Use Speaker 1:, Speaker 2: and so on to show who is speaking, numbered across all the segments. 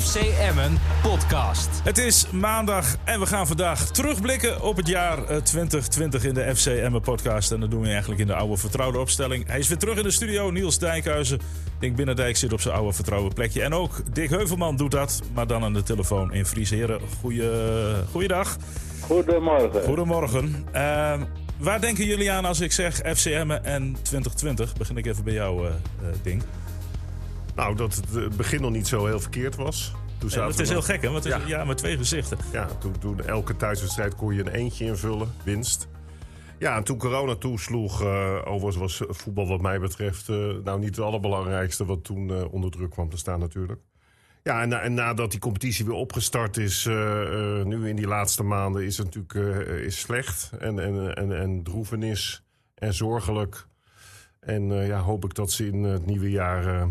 Speaker 1: FC Emmen podcast.
Speaker 2: Het is maandag en we gaan vandaag terugblikken op het jaar eh, 2020 in de FC Emmen podcast. En dat doen we eigenlijk in de oude vertrouwde opstelling. Hij is weer terug in de studio, Niels Dijkhuizen. Dink Binnendijk zit op zijn oude vertrouwde plekje. En ook Dick Heuvelman doet dat, maar dan aan de telefoon in Frieseren. Goeie, goeiedag.
Speaker 3: Goedemorgen.
Speaker 2: Goedemorgen. Uh, waar denken jullie aan als ik zeg FC Emmen en 2020? Begin ik even bij jou, uh, Dink.
Speaker 4: Nou, dat het begin nog niet zo heel verkeerd was.
Speaker 2: Toen ja, het is heel gek, hè? Want het is ja. met twee gezichten.
Speaker 4: Ja, toen, toen elke thuiswedstrijd kon je een eentje invullen, winst. Ja, en toen corona toesloeg, uh, overigens was voetbal wat mij betreft... Uh, nou niet het allerbelangrijkste wat toen uh, onder druk kwam te staan natuurlijk. Ja, en, en nadat die competitie weer opgestart is, nu in die laatste maanden... is het natuurlijk is slecht en, en, en, en droevenis en zorgelijk. En ja, hoop ik dat ze in het nieuwe jaar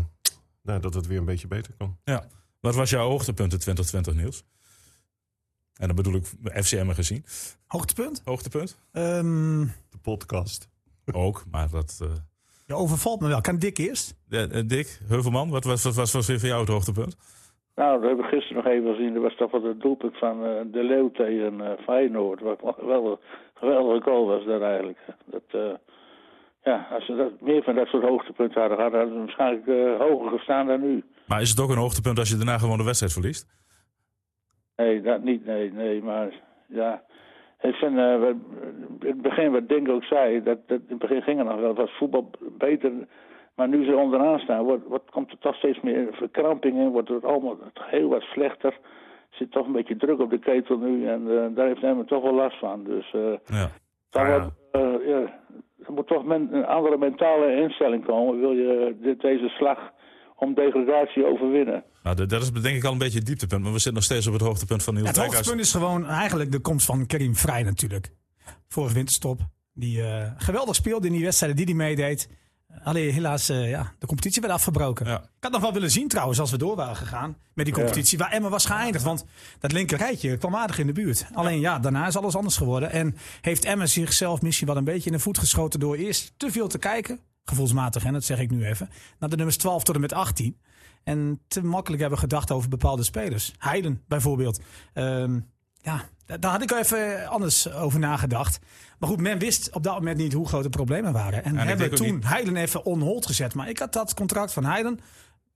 Speaker 4: nou, dat het weer een beetje beter kan.
Speaker 2: Ja. Wat was jouw hoogtepunt in 2020, Niels? En dan bedoel ik FCM gezien.
Speaker 5: Hoogtepunt?
Speaker 2: Hoogtepunt?
Speaker 4: Um, de podcast.
Speaker 2: Ook, maar dat... Uh...
Speaker 5: Je overvalt me wel. Kan Dick eerst?
Speaker 2: Ja, uh, Dick, Heuvelman, wat was, wat was, was weer voor jou het hoogtepunt?
Speaker 3: Nou, dat hebben we gisteren nog even gezien. Dat was toch wat het doelpunt van uh, De Leeuw tegen Feyenoord. Wat wel een geweldige goal was dat eigenlijk. Dat... Ja, als ze dat, meer van dat soort hoogtepunten hadden gehad, hadden ze waarschijnlijk uh, hoger gestaan dan nu.
Speaker 2: Maar is het ook een hoogtepunt als je daarna gewoon de wedstrijd verliest?
Speaker 3: Nee, dat niet, nee, nee. Maar ja, ik vind, uh, in het begin wat Dink ook zei, dat, dat in het begin ging het nog wel, was voetbal beter. Maar nu ze onderaan staan, wordt, wordt, komt er toch steeds meer verkramping in, wordt het allemaal heel wat slechter. Er zit toch een beetje druk op de ketel nu en uh, daar heeft Emmen toch wel last van. Dus uh,
Speaker 2: ja.
Speaker 3: Wordt, ja, er moet toch een andere mentale instelling komen. Wil je dit, deze slag om degradatie overwinnen?
Speaker 2: Nou, dat is denk ik al een beetje het dieptepunt. Maar we zitten nog steeds op het hoogtepunt van Niels
Speaker 5: ja, Het hoogtepunt is gewoon eigenlijk de komst van Karim Vrij natuurlijk. Vorige winterstop. Die uh, geweldig speelde in die wedstrijden die hij meedeed. Alleen helaas, uh, ja, de competitie werd afgebroken. Ja. Ik had nog wel willen zien trouwens als we door waren gegaan met die competitie. Ja. Waar Emma was geëindigd. Want dat linker rijtje kwam aardig in de buurt. Alleen ja, daarna is alles anders geworden. En heeft Emma zichzelf misschien wel een beetje in de voet geschoten door eerst te veel te kijken. Gevoelsmatig, hè, dat zeg ik nu even. Naar de nummers 12 tot en met 18. En te makkelijk hebben gedacht over bepaalde spelers. Heiden bijvoorbeeld. Um, ja, daar had ik even anders over nagedaad. Maar goed, men wist op dat moment niet hoe groot de problemen waren. En, en hebben toen niet... Heiden even on hold gezet. Maar ik had dat contract van Heiden.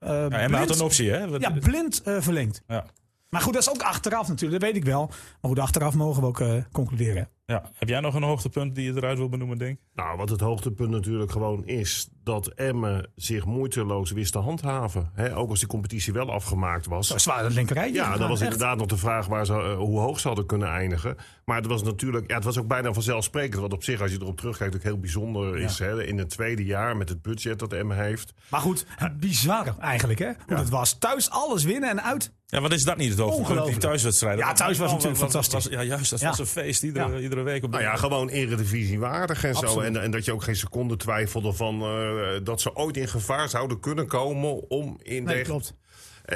Speaker 2: Uh, ja, en blind, had een optie, hè?
Speaker 5: Ja, blind uh, verlengd. Ja. Maar goed, dat is ook achteraf natuurlijk, dat weet ik wel. Maar goed, achteraf mogen we ook uh, concluderen.
Speaker 2: Ja. Heb jij nog een hoogtepunt die je eruit wil benoemen, denk
Speaker 4: Nou, wat het hoogtepunt natuurlijk gewoon is... dat Emmen zich moeiteloos wist te handhaven. He, ook als die competitie wel afgemaakt was.
Speaker 5: Dat linkerrijtje.
Speaker 4: Ja, dat was echt. inderdaad nog de vraag waar ze, uh, hoe hoog ze hadden kunnen eindigen. Maar het was natuurlijk, ja, het was ook bijna vanzelfsprekend. Wat op zich, als je erop terugkijkt, ook heel bijzonder is. In het tweede jaar met het budget dat Emmen heeft.
Speaker 5: Maar goed, bizar eigenlijk, hè? Hoe ja. het was. Thuis alles winnen en uit
Speaker 2: ja, wat is dat niet het hoogtepunt? Die thuiswedstrijden.
Speaker 5: Ja, thuis was natuurlijk was, fantastisch.
Speaker 2: Was, ja, juist. Dat ja. was een feest iedere, ja. iedere week. Op
Speaker 4: nou ja, gewoon eredivisie waardig en Absoluut. zo. En, en, dat je ook geen seconde twijfelde van uh, dat ze ooit in gevaar zouden kunnen komen om in
Speaker 5: nee, klopt.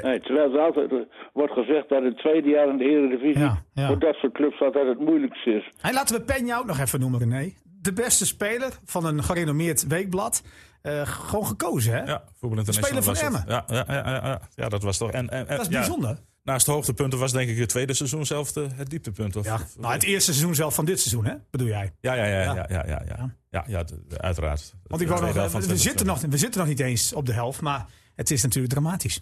Speaker 3: Nee, terwijl er altijd wordt gezegd dat het tweede jaar in de Eredivisie ja, ja. voor dat soort clubs altijd het moeilijkste is.
Speaker 5: Hey, laten we Penja ook nog even noemen, René. De beste speler van een gerenommeerd weekblad. Uh, gewoon gekozen, hè?
Speaker 2: Ja, voetbal
Speaker 5: De speler van Emmen.
Speaker 2: Ja, ja, ja, ja, ja, dat was toch... En, en,
Speaker 5: dat is bijzonder.
Speaker 2: Naast hoogtepunten was denk ik het tweede seizoen zelf de, het dieptepunt. Of,
Speaker 5: ja, nou, het eerste seizoen zelf van dit seizoen, hè? Bedoel jij?
Speaker 2: Ja, ja, ja, ja, ja, ja, ja. ja. ja, ja uiteraard.
Speaker 5: Want ik wou nog, we, zitten nog, we zitten nog niet eens op de helft, maar het is natuurlijk dramatisch.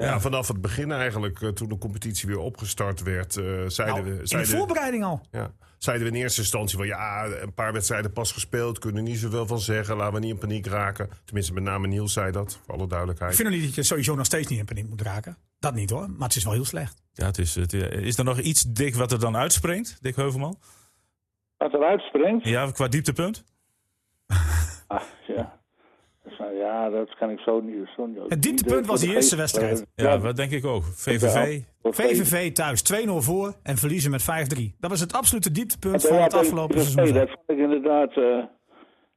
Speaker 4: Ja. ja, vanaf het begin eigenlijk, uh, toen de competitie weer opgestart werd, uh, zeiden
Speaker 5: nou,
Speaker 4: we... Zeiden,
Speaker 5: in de voorbereiding al.
Speaker 4: Ja, zeiden we in eerste instantie van ja, een paar wedstrijden pas gespeeld, kunnen niet zoveel van zeggen, laten we niet in paniek raken. Tenminste, met name Niels zei dat, voor alle duidelijkheid.
Speaker 5: Ik vind niet dat je sowieso nog steeds niet in paniek moet raken. Dat niet hoor, maar het is wel heel slecht.
Speaker 2: Ja, het is, het, is er nog iets dik wat er dan uitspringt, Dick Heuvelman?
Speaker 3: Wat er uitspringt?
Speaker 2: Ja, qua dieptepunt?
Speaker 3: ah, ja. Ja, dat kan ik zo niet. Zo niet
Speaker 5: het dieptepunt was die eerste wedstrijd.
Speaker 2: Ja, dat denk ik ook. VVV.
Speaker 5: VVV thuis 2-0 voor en verliezen met 5-3. Dat was het absolute dieptepunt van het afgelopen seizoen.
Speaker 3: Dat vond ik inderdaad. Uh,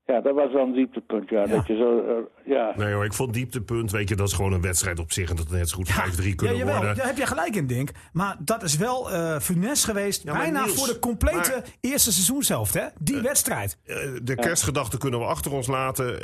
Speaker 3: ja, dat was wel een dieptepunt. Ja, ja. Dat je zo, uh, ja.
Speaker 4: Nee hoor, ik vond dieptepunt, weet je, dat is gewoon een wedstrijd op zich en dat het net zo goed 5-3 kunnen
Speaker 5: ja,
Speaker 4: worden.
Speaker 5: Daar heb je gelijk in, denk. Maar dat is wel uh, funest geweest, bijna Niels, voor de complete maar, eerste seizoenshelft, hè? Die wedstrijd.
Speaker 4: de kerstgedachten kunnen we achter ons laten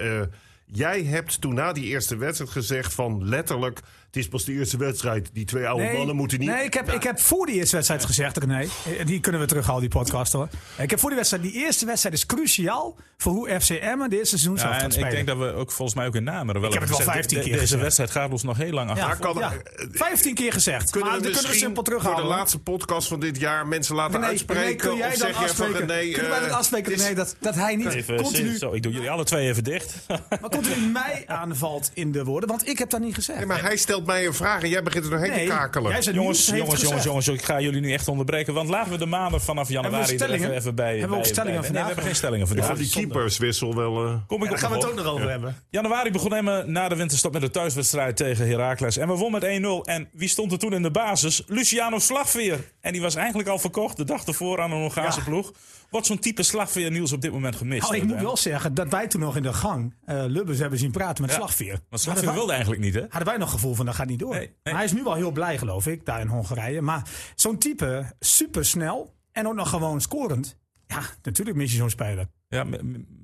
Speaker 4: Jij hebt toen na die eerste wedstrijd gezegd van letterlijk... het is pas de eerste wedstrijd. Die twee oude mannen moeten niet...
Speaker 5: Nee, ik heb, ik heb voor die eerste wedstrijd gezegd... Nee, die kunnen we terughalen, die podcast hoor. Ik heb voor die wedstrijd... Die eerste wedstrijd is cruciaal voor hoe FC Emmen dit seizoen ja, gaat spelen.
Speaker 2: Ik denk dat we ook volgens mij ook in namen wel
Speaker 5: Ik heb het wel 15 keer
Speaker 2: Deze
Speaker 5: gezegd.
Speaker 2: wedstrijd gaat ons nog heel lang achter.
Speaker 5: Ja, kan, ja, 15 keer gezegd.
Speaker 4: Kunnen
Speaker 5: maar
Speaker 4: we
Speaker 5: kunnen we simpel terughalen.
Speaker 4: voor de laatste podcast van dit jaar mensen laten
Speaker 5: nee,
Speaker 4: uitspreken?
Speaker 5: Nee, kun jij
Speaker 4: of
Speaker 5: dan
Speaker 4: zeg
Speaker 5: afspreken?
Speaker 4: Van, nee,
Speaker 5: kunnen wij dat afspreken? Nee, dat, dat hij niet
Speaker 2: even,
Speaker 5: continu...
Speaker 2: Zo, ik doe jullie alle twee even dicht.
Speaker 5: maar continu mij aanvalt in de woorden, want ik heb dat niet gezegd.
Speaker 4: Nee, maar hij stelt mij een vraag en jij begint er doorheen
Speaker 5: nee,
Speaker 4: te kakelen.
Speaker 5: Jij
Speaker 2: jongens, jongens, jongens, jongens, ik ga jullie nu echt onderbreken. Want laten we de maanden vanaf januari er even, even bij.
Speaker 5: Hebben we ook stellingen
Speaker 2: vandaag? Nee, we hebben geen stellingen vandaag.
Speaker 4: Ja, die keeperswissel wel. Uh...
Speaker 2: Kom ik
Speaker 5: daar gaan we het ook nog over hebben.
Speaker 2: Januari begon Emmen na de winterstop met de thuiswedstrijd tegen Heracles. En we wonnen met 1-0. En wie stond er toen in de basis? Luciano Slagveer. En die was eigenlijk al verkocht de dag ervoor aan een Hongaarse ja. ploeg. Wat zo'n type Slagveer Niels op dit moment gemist.
Speaker 5: Nou, ik moet wel zeggen dat wij toen nog in de gang uh, Lubbers hebben zien praten met
Speaker 2: ja.
Speaker 5: Slagveer.
Speaker 2: Maar Slagveer wij, wilde eigenlijk niet, hè?
Speaker 5: Hadden wij nog gevoel van dat gaat niet door. Nee, nee. Hij is nu wel heel blij, geloof ik, daar in Hongarije. Maar zo'n type, supersnel en ook nog gewoon scorend. Ja, natuurlijk mis je zo'n speler.
Speaker 2: Ja, er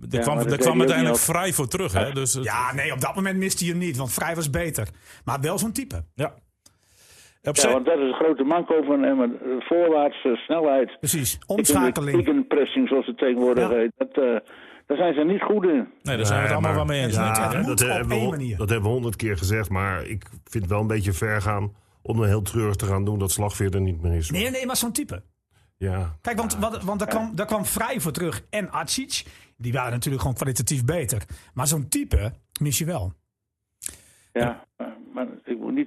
Speaker 2: ja, kwam, er kwam uiteindelijk vrij voor terug. Hè? Dus het...
Speaker 5: Ja, nee, op dat moment miste hij hem niet, want vrij was beter. Maar wel zo'n type.
Speaker 2: Ja.
Speaker 3: Ja, want dat is een grote manco van hem. Voorwaartse snelheid.
Speaker 5: Precies, omschakeling.
Speaker 3: pressing zoals het tegenwoordig ja. heet. Dat, uh, daar zijn ze niet goed in.
Speaker 2: Nee, daar zijn we het allemaal wel mee eens.
Speaker 4: Ja,
Speaker 5: dat,
Speaker 4: dat, hebben we, dat hebben we honderd keer gezegd. Maar ik vind het wel een beetje ver gaan om er heel treurig te gaan doen dat Slagveer er niet meer is.
Speaker 5: Nee, nee, maar zo'n type.
Speaker 4: Ja.
Speaker 5: Kijk, want, wat, want daar, kwam, daar kwam Vrij voor terug en Atsic. Die waren natuurlijk gewoon kwalitatief beter. Maar zo'n type mis je wel.
Speaker 3: Ja, maar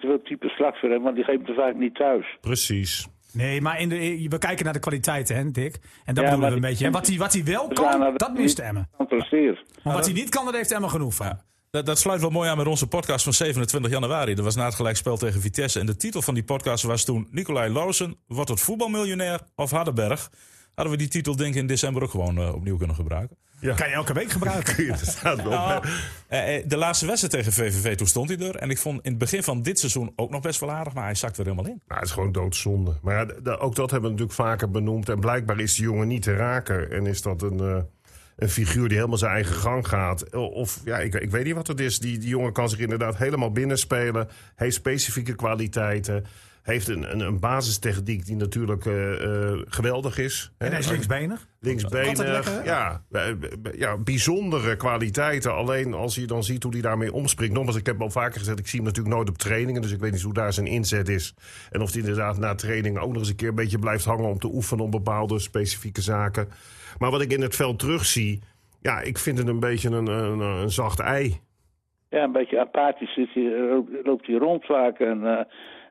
Speaker 3: veel type slagveer hebben, want die geeft er vaak niet thuis.
Speaker 4: Precies.
Speaker 5: Nee, maar in de, we kijken naar de kwaliteiten, hè, Dick. En dat ja, bedoelen we een beetje. En wat hij, wat hij wel kan, dat mist Emmen. Maar wat hij niet kan, dat heeft Emmen genoeg van. Ja.
Speaker 2: Dat, dat, sluit wel mooi aan met onze podcast van 27 januari. Dat was na het gelijkspel tegen Vitesse. En de titel van die podcast was toen... Nicolai Loosen, wordt het voetbalmiljonair of Hardenberg? Hadden we die titel denk ik in december ook gewoon uh, opnieuw kunnen gebruiken.
Speaker 5: Ja. Kan je elke week gebruiken.
Speaker 4: ja, staat
Speaker 2: nou, uh, de laatste wedstrijd tegen VVV, toen stond hij er. En ik vond in het begin van dit seizoen ook nog best wel aardig. Maar hij zakt er helemaal in.
Speaker 4: Nou, het is gewoon doodzonde. Maar ja, ook dat hebben we natuurlijk vaker benoemd. En blijkbaar is die jongen niet te raken. En is dat een... Uh, een figuur die helemaal zijn eigen gang gaat. Of ja, ik, ik weet niet wat het is. Die, die jongen kan zich inderdaad helemaal binnenspelen. Heeft specifieke kwaliteiten. Heeft een, een, een basistechniek die natuurlijk uh, uh, geweldig is.
Speaker 5: En hij is linksbenig.
Speaker 4: Linksbenig, ja, ja. Bijzondere kwaliteiten. Alleen als je dan ziet hoe hij daarmee omspringt. Nogmaals, ik heb al vaker gezegd, ik zie hem natuurlijk nooit op trainingen. Dus ik weet niet hoe daar zijn inzet is. En of hij inderdaad na training ook nog eens een keer een beetje blijft hangen... om te oefenen op bepaalde specifieke zaken. Maar wat ik in het veld terugzie, ja, ik vind het een beetje een, een, een zacht ei.
Speaker 3: Ja, een beetje apathisch zit hij, loopt hij rond vaak en uh,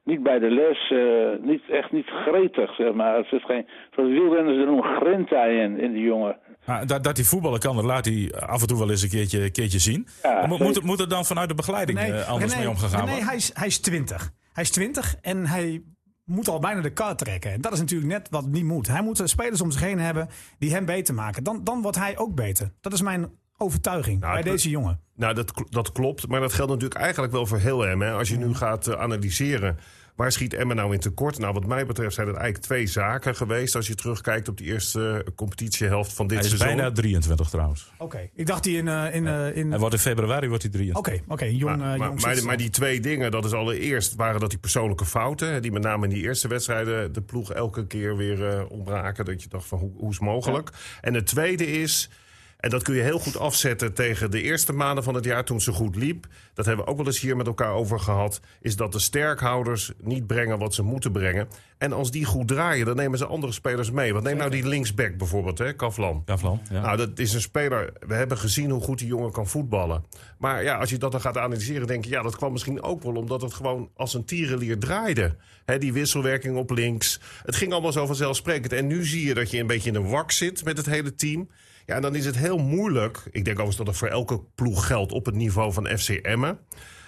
Speaker 3: niet bij de les, uh, niet, echt niet gretig, zeg maar. Het is geen, zoals wielrenners er noemen, grintij in, in die jongen.
Speaker 2: Maar dat, dat hij voetballen kan, dat laat hij af en toe wel eens een keertje, keertje zien. Ja, moet, moet, moet er dan vanuit de begeleiding nee, uh, anders
Speaker 5: nee,
Speaker 2: mee omgegaan worden?
Speaker 5: Nee, hij is, hij is 20. Hij is 20 en hij moet al bijna de kar trekken. En dat is natuurlijk net wat niet moet. Hij moet spelers om zich heen hebben die hem beter maken. Dan, dan wordt hij ook beter. Dat is mijn overtuiging nou, bij deze jongen.
Speaker 4: Nou, dat, dat klopt. Maar dat geldt natuurlijk eigenlijk wel voor heel hem. Hè. Als je nu gaat uh, analyseren... Waar schiet Emmen nou in tekort? Nou, wat mij betreft zijn het eigenlijk twee zaken geweest. Als je terugkijkt op die eerste competitiehelft van dit
Speaker 2: hij is
Speaker 4: seizoen.
Speaker 2: bijna 23 trouwens.
Speaker 5: Oké, okay. ik dacht die in... Uh, in, uh, in...
Speaker 2: Hij wordt in februari wordt hij 23.
Speaker 5: Oké, okay, oké, okay. jong,
Speaker 4: maar,
Speaker 5: jong
Speaker 4: maar, maar, maar, die twee dingen, dat is allereerst waren dat die persoonlijke fouten. Die met name in die eerste wedstrijden de ploeg elke keer weer uh, ontbraken. Dat je dacht van hoe, hoe is mogelijk? Ja. En het tweede is... En dat kun je heel goed afzetten tegen de eerste maanden van het jaar toen ze goed liep. Dat hebben we ook wel eens hier met elkaar over gehad. Is dat de sterkhouders niet brengen wat ze moeten brengen. En als die goed draaien, dan nemen ze andere spelers mee. Want neem nou die linksback bijvoorbeeld, hè, Kavlan.
Speaker 2: Kavlan, ja.
Speaker 4: Nou, dat is een speler. We hebben gezien hoe goed die jongen kan voetballen. Maar ja, als je dat dan gaat analyseren, denk je... ja, dat kwam misschien ook wel omdat het gewoon als een tierenlier draaide. Hè, die wisselwerking op links. Het ging allemaal zo vanzelfsprekend. En nu zie je dat je een beetje in een wak zit met het hele team... Ja, dan is het heel moeilijk. Ik denk overigens dat het voor elke ploeg geldt op het niveau van FC Emmen.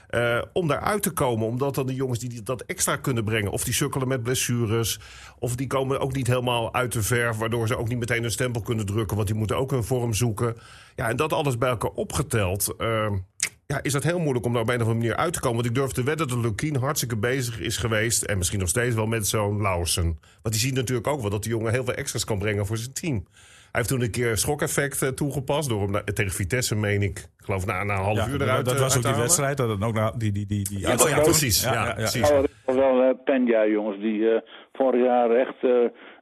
Speaker 4: Uh, om daaruit te komen, omdat dan de jongens die dat extra kunnen brengen... of die sukkelen met blessures, of die komen ook niet helemaal uit de verf... waardoor ze ook niet meteen een stempel kunnen drukken... want die moeten ook hun vorm zoeken. Ja, en dat alles bij elkaar opgeteld... Uh, ja, is dat heel moeilijk om daar op een of andere manier uit te komen. Want ik durf te wedden dat Lukien hartstikke bezig is geweest... en misschien nog steeds wel met zo'n Lausen. Want die ziet natuurlijk ook wel dat die jongen heel veel extra's kan brengen voor zijn team. Heeft toen een keer schokeffect uh, toegepast. Door hem tegen Vitesse, meen ik. Geloof na, na een half uur eruit
Speaker 2: Dat was ook die wedstrijd. Dat het ook na, die, die, die, die
Speaker 4: Ja, ja, precies. Ja, ja, precies.
Speaker 3: Oh, wel uh, Penja, jongens, die uh, vorig jaar echt uh,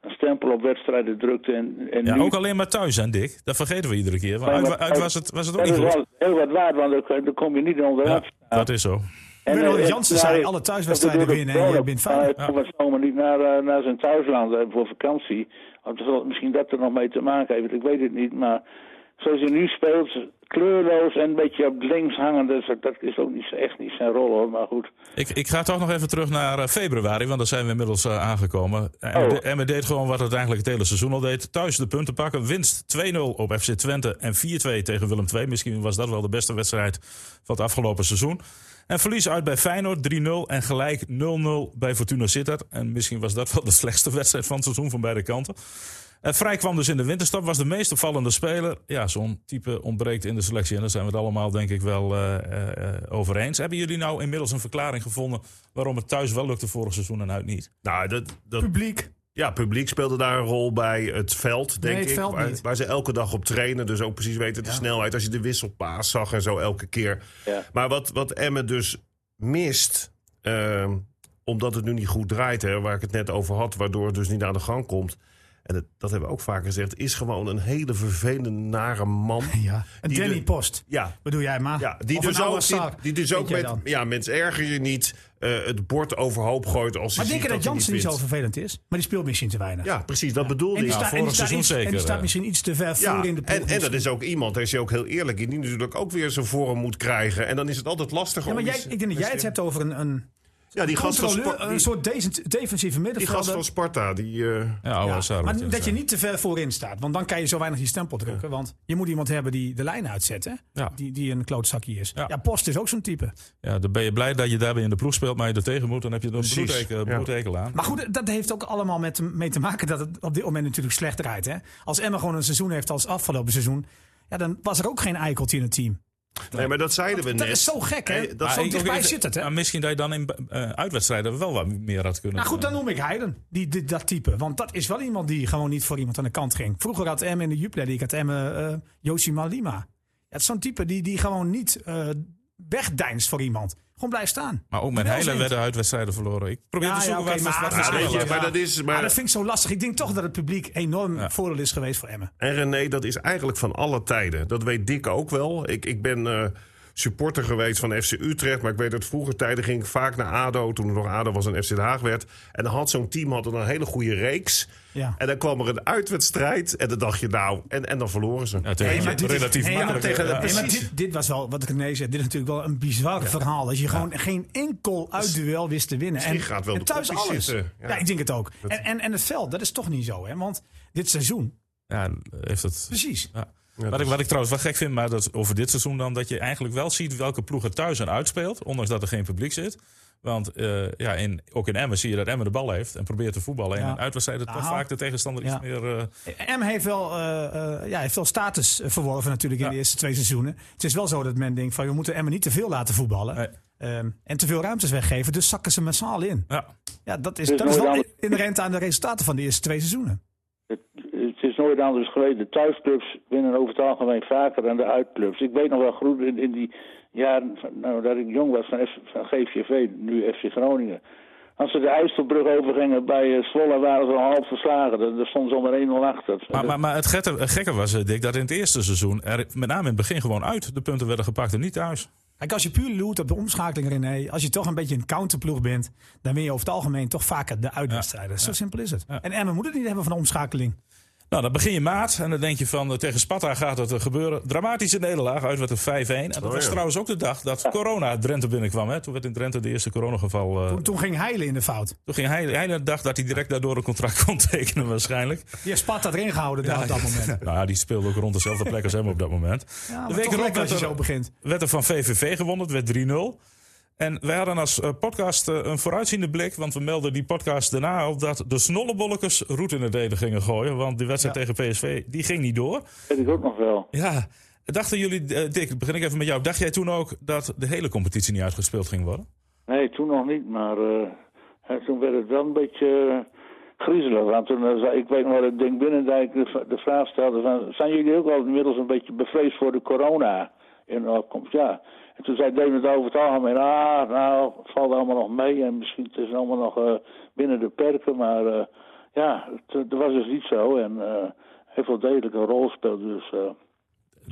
Speaker 3: een stempel op wedstrijden drukte. En, en
Speaker 2: ja,
Speaker 3: nu...
Speaker 2: ook alleen maar thuis, hè, Dick? Dat vergeten we iedere keer. Want uit, uit was, het, was het ook
Speaker 3: dat
Speaker 2: niet goed.
Speaker 3: wel heel wat waard, want daar kom je niet onderuit.
Speaker 2: Ja, dat is zo.
Speaker 5: En,
Speaker 3: uh,
Speaker 5: Jansen zei, alle thuiswedstrijden winnen en je bent veilig.
Speaker 3: Hij komt zomaar niet naar, naar zijn thuisland voor vakantie. Misschien dat er nog mee te maken heeft, ik weet het niet. Maar zoals hij nu speelt, kleurloos en een beetje op links hangen, dus dat is ook niet, echt niet zijn rol hoor. Maar goed.
Speaker 2: Ik, ik ga toch nog even terug naar uh, februari, want daar zijn we inmiddels uh, aangekomen. En,
Speaker 3: Oh.
Speaker 2: we, en we deed gewoon wat het eigenlijk het hele seizoen al deed. Thuis de punten pakken, winst 2-0 op FC Twente en 4-2 tegen Willem II. Misschien was dat wel de beste wedstrijd van het afgelopen seizoen. En verlies uit bij Feyenoord 3-0 en gelijk 0-0 bij Fortuna Sittard. En misschien was dat wel de slechtste wedstrijd van het seizoen van beide kanten. Uh, Vrij kwam dus in de winterstop, was de meest opvallende speler. Ja, zo'n type ontbreekt in de selectie. En daar zijn we het allemaal denk ik wel uh, uh, over eens. Hebben jullie nou inmiddels een verklaring gevonden... waarom het thuis wel lukte vorig seizoen en uit niet?
Speaker 4: Nou, dat, dat,
Speaker 5: Publiek.
Speaker 4: Ja, publiek speelde daar een rol bij. Het veld, denk
Speaker 5: nee, het
Speaker 4: ik.
Speaker 5: Veld
Speaker 4: waar,
Speaker 5: niet.
Speaker 4: waar, ze elke dag op trainen. Dus ook precies weten de ja. snelheid. Als je de wisselpaas zag en zo elke keer.
Speaker 3: Ja.
Speaker 4: Maar wat, wat Emmen dus mist... Uh, omdat het nu niet goed draait, hè, waar ik het net over had... waardoor het dus niet aan de gang komt... en het, dat hebben we ook vaker gezegd... is gewoon een hele vervelende, nare man.
Speaker 5: Ja, een
Speaker 4: Die
Speaker 5: Danny
Speaker 4: de-
Speaker 5: Post.
Speaker 4: Ja,
Speaker 5: Bedoel jij maar?
Speaker 4: ja, die
Speaker 5: Of
Speaker 4: dus ook, die, dus ook met... Ja, mensen erger je niet. eh, het bord overhoop gooit als
Speaker 5: Maar
Speaker 4: je
Speaker 5: denk je dat
Speaker 4: hij
Speaker 5: Jansen niet zo vervelend is? Maar die speelt misschien te weinig.
Speaker 4: Ja, precies, dat bedoelde ik.
Speaker 5: en die
Speaker 2: vorig seizoen
Speaker 5: iets- en die
Speaker 2: zeker,
Speaker 5: staat
Speaker 2: eh.
Speaker 5: misschien iets te ver
Speaker 4: Ja,
Speaker 5: voor in de ploeg.
Speaker 4: en dat is ook iemand, daar is hij ook heel eerlijk in, die natuurlijk ook weer zijn vorm moet krijgen. En dan is het altijd lastig
Speaker 5: Ja, maar
Speaker 4: om
Speaker 5: jij, ik denk dat jij het hebt over een, een
Speaker 4: Ja, die gast van,
Speaker 5: controleur,
Speaker 4: Spa-
Speaker 5: een
Speaker 4: die,
Speaker 5: soort deze- defensieve
Speaker 4: die gast
Speaker 5: middenvelder.
Speaker 4: van Sparta, die... eh,
Speaker 2: Ja, Sarah
Speaker 5: maar dat je niet te ver voorin staat. Want dan kan je zo weinig je stempel drukken. Want je moet iemand hebben die de lijn uitzet. Hè?
Speaker 2: Ja.
Speaker 5: Die, die een klootzakje is.
Speaker 2: Ja.
Speaker 5: Ja. Post is ook zo'n type.
Speaker 2: Ja, dan ben je blij dat je daarbij in de ploeg speelt, maar je er tegen moet. Dan heb je er een bloedhekel aan.
Speaker 5: Maar goed, dat heeft ook allemaal met, mee te maken dat het op dit moment natuurlijk slecht draait. Hè? Als Emma gewoon een seizoen heeft als afgelopen seizoen. Ja, dan was er ook geen eikeltje in het team.
Speaker 4: Nee, maar dat zeiden we
Speaker 5: Dat
Speaker 4: net.
Speaker 5: is zo gek, hè?
Speaker 4: Dat
Speaker 5: dat
Speaker 2: Maar
Speaker 5: zo
Speaker 2: ik-
Speaker 5: dichtbij
Speaker 2: ik-
Speaker 5: zit het, hè?
Speaker 2: maar misschien dat je dan in eh, uitwedstrijden wel wat meer had kunnen.
Speaker 5: Nou goed, dan noem ik Heiden, die, die- dat type. Want dat is wel iemand die gewoon niet voor iemand aan de kant ging. Vroeger had Em in de Jupiler League, had Em eh Josie Lima. Ja, het is zo'n type die, die gewoon niet eh wegdeinst voor iemand. Gewoon blijft staan.
Speaker 2: Maar ook met
Speaker 5: zin.
Speaker 2: werden uitwedstrijden verloren. Ik probeer
Speaker 5: Ja,
Speaker 2: te zoeken wat,
Speaker 5: maar-
Speaker 4: dat is...
Speaker 5: Maar dat vind ik zo lastig. Ik denk toch dat het publiek enorm
Speaker 2: Ja.
Speaker 5: voordeel is geweest voor Emmen.
Speaker 4: En René, dat is eigenlijk van alle tijden. Dat weet Dick ook wel. Ik, ik ben eh, supporter geweest van FC Utrecht. Maar ik weet dat vroeger tijden ging ik vaak naar ADO. Toen er nog ADO was en FC Den Haag werd. En dan had zo'n team had een hele goede reeks.
Speaker 5: Ja.
Speaker 4: En dan kwam er een uitwedstrijd. En dan dacht je nou... En, en dan verloren ze.
Speaker 2: Ja, tegen,
Speaker 5: Nee, maar dit is-
Speaker 2: relatief
Speaker 5: nee, ja,
Speaker 2: makkelijk.
Speaker 4: tegen-
Speaker 2: ja.
Speaker 5: Nee, dit, dit was wel, wat ik René zei, dit is natuurlijk wel een bizar verhaal. Als je gewoon geen enkel uitduel wist te winnen.
Speaker 4: Misschien gaat wel
Speaker 5: en thuis alles.
Speaker 4: zitten.
Speaker 5: Ja.
Speaker 4: Ja.
Speaker 5: ik denk het ook. En, en, en het veld, dat is toch niet zo. Hè? Want dit seizoen,
Speaker 2: Ja, heeft het.
Speaker 5: precies.
Speaker 2: Ja.
Speaker 4: Ja,
Speaker 2: Wat, ik, wat ik trouwens wel gek vind, maar dat over dit seizoen dan, dat je eigenlijk wel ziet welke ploeg er thuis en uitspeelt, ondanks dat er geen publiek zit. Want eh, ja, in, ook in Emmen zie je dat Emmen de bal heeft en probeert te voetballen. En
Speaker 5: Ja.
Speaker 2: in uitwedstrijden toch
Speaker 5: Nou,
Speaker 2: vaak de tegenstander
Speaker 5: ja.
Speaker 2: iets meer... eh,
Speaker 5: M heeft wel, eh, eh, ja, heeft wel status verworven natuurlijk in
Speaker 2: Ja.
Speaker 5: de eerste twee seizoenen. Het is wel zo dat men denkt van we moeten Emmen niet te veel laten voetballen.
Speaker 2: Nee.
Speaker 5: Ehm, en te veel ruimtes weggeven, dus zakken ze massaal in.
Speaker 2: ja.
Speaker 5: Ja, dat is,
Speaker 3: Dus
Speaker 5: dat is wel inherent aan de resultaten van de eerste twee seizoenen.
Speaker 3: Het, nooit anders geweest. De thuisclubs winnen over het algemeen vaker dan de uitclubs. Ik weet nog wel goed in, in die jaren van, nou, dat ik jong was van, F, van GVV, nu FC Groningen. Als ze de IJsselbrug overgingen bij eh, Zwolle waren ze al half verslagen. Daar daar stonden ze een 1-0 achter.
Speaker 2: Maar, maar, maar het gekke, was, eh, Dick, dat in het eerste seizoen er met name in het begin gewoon uit de punten werden gepakt en niet thuis.
Speaker 5: Kijk, als je puur loert op de omschakeling, René, als je toch een beetje een counterploeg bent, dan win je over het algemeen toch vaker de uitwedstrijden. Zo simpel is het.
Speaker 2: Ja.
Speaker 5: En Emmen moet het niet hebben van de omschakeling.
Speaker 2: Nou, dan begin je maart en dan denk je van eh, tegen Sparta gaat het eh, gebeuren. Dramatische nederlaag, uit werd een 5-1. En dat
Speaker 4: Oh,
Speaker 2: was
Speaker 4: ja.
Speaker 2: trouwens ook de dag dat corona Drenthe binnenkwam. Hè. Toen werd in Drenthe de eerste coronageval. eh
Speaker 5: Toen, toen ging Heilen in de fout.
Speaker 2: toen ging de dag dat hij direct daardoor een contract kon tekenen waarschijnlijk.
Speaker 5: Die heeft Sparta erin gehouden daar op dat moment.
Speaker 2: Nou, ja, die speelde ook rond dezelfde plek als hem op dat moment.
Speaker 5: Ja,
Speaker 2: de week erop werd
Speaker 5: zo
Speaker 2: er,
Speaker 5: begint.
Speaker 2: werd er van VVV gewonnen, het werd 3-0. En wij hadden als eh, podcast eh, een vooruitziende blik, want we melden die podcast daarna al dat de snollebolletjes roet in het eten gingen gooien. Want de wedstrijd tegen PSV, die ging niet door.
Speaker 3: weet ik ook nog wel.
Speaker 2: Ja, dachten jullie, eh, Dick, begin ik even met jou. Dacht jij toen ook dat de hele competitie niet uitgespeeld ging worden?
Speaker 3: Nee, toen nog niet, maar toen werd het wel een beetje... griezelig. Want toen, uh, ik weet nog wel, ik denk Binnendijk de, de vraag stelde van... zijn jullie ook al inmiddels een beetje bevreesd voor de corona in opkomst? Ja. En toen zei David over het algemeen... ah, nou, het valt allemaal nog mee en misschien het is het allemaal nog uh, binnen de perken. Maar uh, ja, dat was dus niet zo. En heeft wel degelijk een rol gespeeld. Dus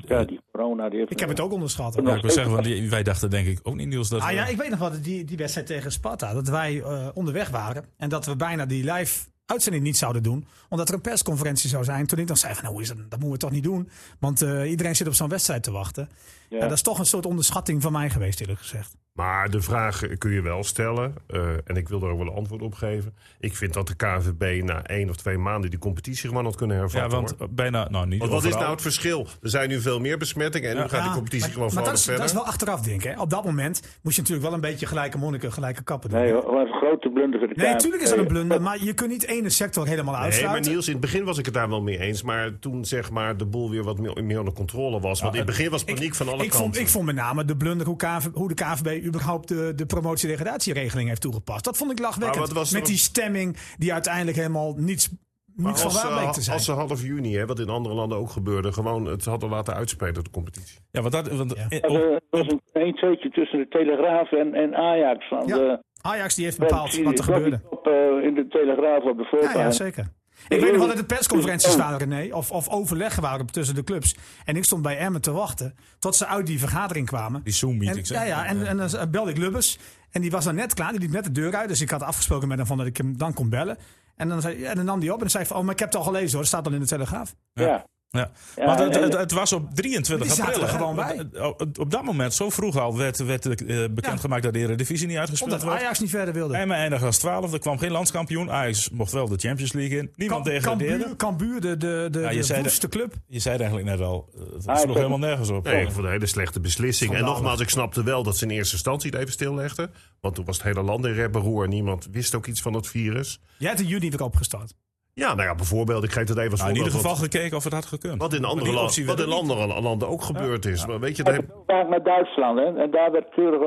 Speaker 3: ja, die corona... Die heeft
Speaker 5: ik heb het ook onderschat.
Speaker 2: Ja, ik wil zeggen, want die, wij dachten denk ik ook niet, Niels... Dat
Speaker 5: ah
Speaker 2: we...
Speaker 5: ja, ik weet nog wel, die, die wedstrijd tegen Sparta. Dat wij uh, onderweg waren. En dat we bijna die live uitzending niet zouden doen. Omdat er een persconferentie zou zijn. Toen ik dan zei van, nou, hoe is dat? dat moeten we toch niet doen. Want uh, iedereen zit op zo'n wedstrijd te wachten. Ja. dat is toch een soort onderschatting van mij geweest, eerlijk gezegd.
Speaker 4: Maar de vraag kun je wel stellen. Uh, en ik wil er ook wel een antwoord op geven. Ik vind dat de KVB na één of twee maanden die competitie gewoon had kunnen hervatten.
Speaker 2: Ja, want
Speaker 4: hoor.
Speaker 2: bijna, nou niet
Speaker 4: Want wat is nou het verschil? Er zijn nu veel meer besmettingen en ja, nu gaat ja, die competitie
Speaker 5: maar,
Speaker 4: gewoon
Speaker 5: maar
Speaker 4: verder.
Speaker 5: Dat is, dat is wel achteraf denken. Hè. Op dat moment moest je natuurlijk wel een beetje gelijke monniken, gelijke kappen doen.
Speaker 3: Nee, was een grote blunder voor de
Speaker 5: Nee, natuurlijk is dat een blunder. Maar je kunt niet ene sector helemaal
Speaker 4: Nee,
Speaker 5: uitsluiten.
Speaker 4: maar Niels, in het begin was ik het daar wel mee eens. Maar toen zeg maar de boel weer wat meer, meer onder controle was. Want in het begin was paniek van alle
Speaker 5: ik
Speaker 4: kanten.
Speaker 5: Vond, ik vond met name de blunder hoe, KV, hoe de KVB überhaupt de, de promotie-degradatieregeling heeft toegepast. Dat vond ik lachwekkend.
Speaker 4: Er
Speaker 5: Met
Speaker 4: nog-
Speaker 5: die stemming die uiteindelijk helemaal niets,
Speaker 4: Maar
Speaker 5: niets van
Speaker 4: als,
Speaker 5: waar
Speaker 4: ze-
Speaker 5: bleek te zijn.
Speaker 4: als ze half juni, hè, wat in andere landen ook gebeurde, gewoon het hadden laten uitspelen, de competitie.
Speaker 2: Ja, want dat... Want,
Speaker 5: Ja.
Speaker 2: eh,
Speaker 3: Er was, er een 1 2 tussen de Telegraaf en, en Ajax. Van
Speaker 5: Ja,
Speaker 3: de,
Speaker 5: Ajax die heeft bepaald wat er gebeurde.
Speaker 3: Op, eh, in de Telegraaf op de
Speaker 5: Ja,
Speaker 3: voorpagina.
Speaker 5: ja, zeker. Ik weet nog wel dat er persconferenties waren, René, of, of overleggen waren tussen de clubs. En ik stond bij Emmen te wachten tot ze uit die vergadering kwamen.
Speaker 2: die Zoom-meetings.
Speaker 5: En, ja, ja, en, en dan belde ik Lubbers. En die was dan net klaar. Die liep net de deur uit. Dus ik had afgesproken met hem van dat ik hem dan kon bellen. En dan, zei, ja, dan nam hij op en dan zei van... Oh, maar ik heb het al gelezen hoor. Dat staat al in de Telegraaf.
Speaker 3: Ja.
Speaker 2: Ja.
Speaker 3: Ja,
Speaker 2: Want het,
Speaker 3: en-
Speaker 2: het, het was op 23
Speaker 5: Die zaten
Speaker 2: april.
Speaker 5: er gewoon bij.
Speaker 2: Eh, Op, op dat moment, zo vroeg al, werd, werd eh, bekendgemaakt dat de Eredivisie niet uitgespeeld
Speaker 5: Omdat
Speaker 2: werd.
Speaker 5: Ajax niet verder wilde.
Speaker 2: Emmen eindigde als 12. Er kwam geen landskampioen. Ajax mocht wel de Champions League in. Niemand degradeerde.
Speaker 5: Cambuur, Cambuur, de, de, de,
Speaker 2: Ja, je
Speaker 5: de
Speaker 2: zei de-
Speaker 5: woeste club.
Speaker 2: Je zei het eigenlijk net al. eh, Het
Speaker 3: Ah,
Speaker 2: sloeg helemaal nergens op.
Speaker 4: Nee, ik vond een hele slechte beslissing. En nogmaals, ik snapte wel dat ze in eerste instantie het even stillegden. Want toen was het hele land in rep en roer. Niemand wist ook iets van het virus.
Speaker 5: Jij hebt in juni weer opgestart.
Speaker 4: Ja, nou ja, bijvoorbeeld, ik geef het even als
Speaker 2: Nou, in ieder geval gekeken of het had gekund.
Speaker 4: Wat, in andere, land, wat in
Speaker 2: er
Speaker 4: andere landen ook gebeurd is. Maar weet je, daar heb-
Speaker 3: Vaak naar Duitsland, hè. En daar werd keurig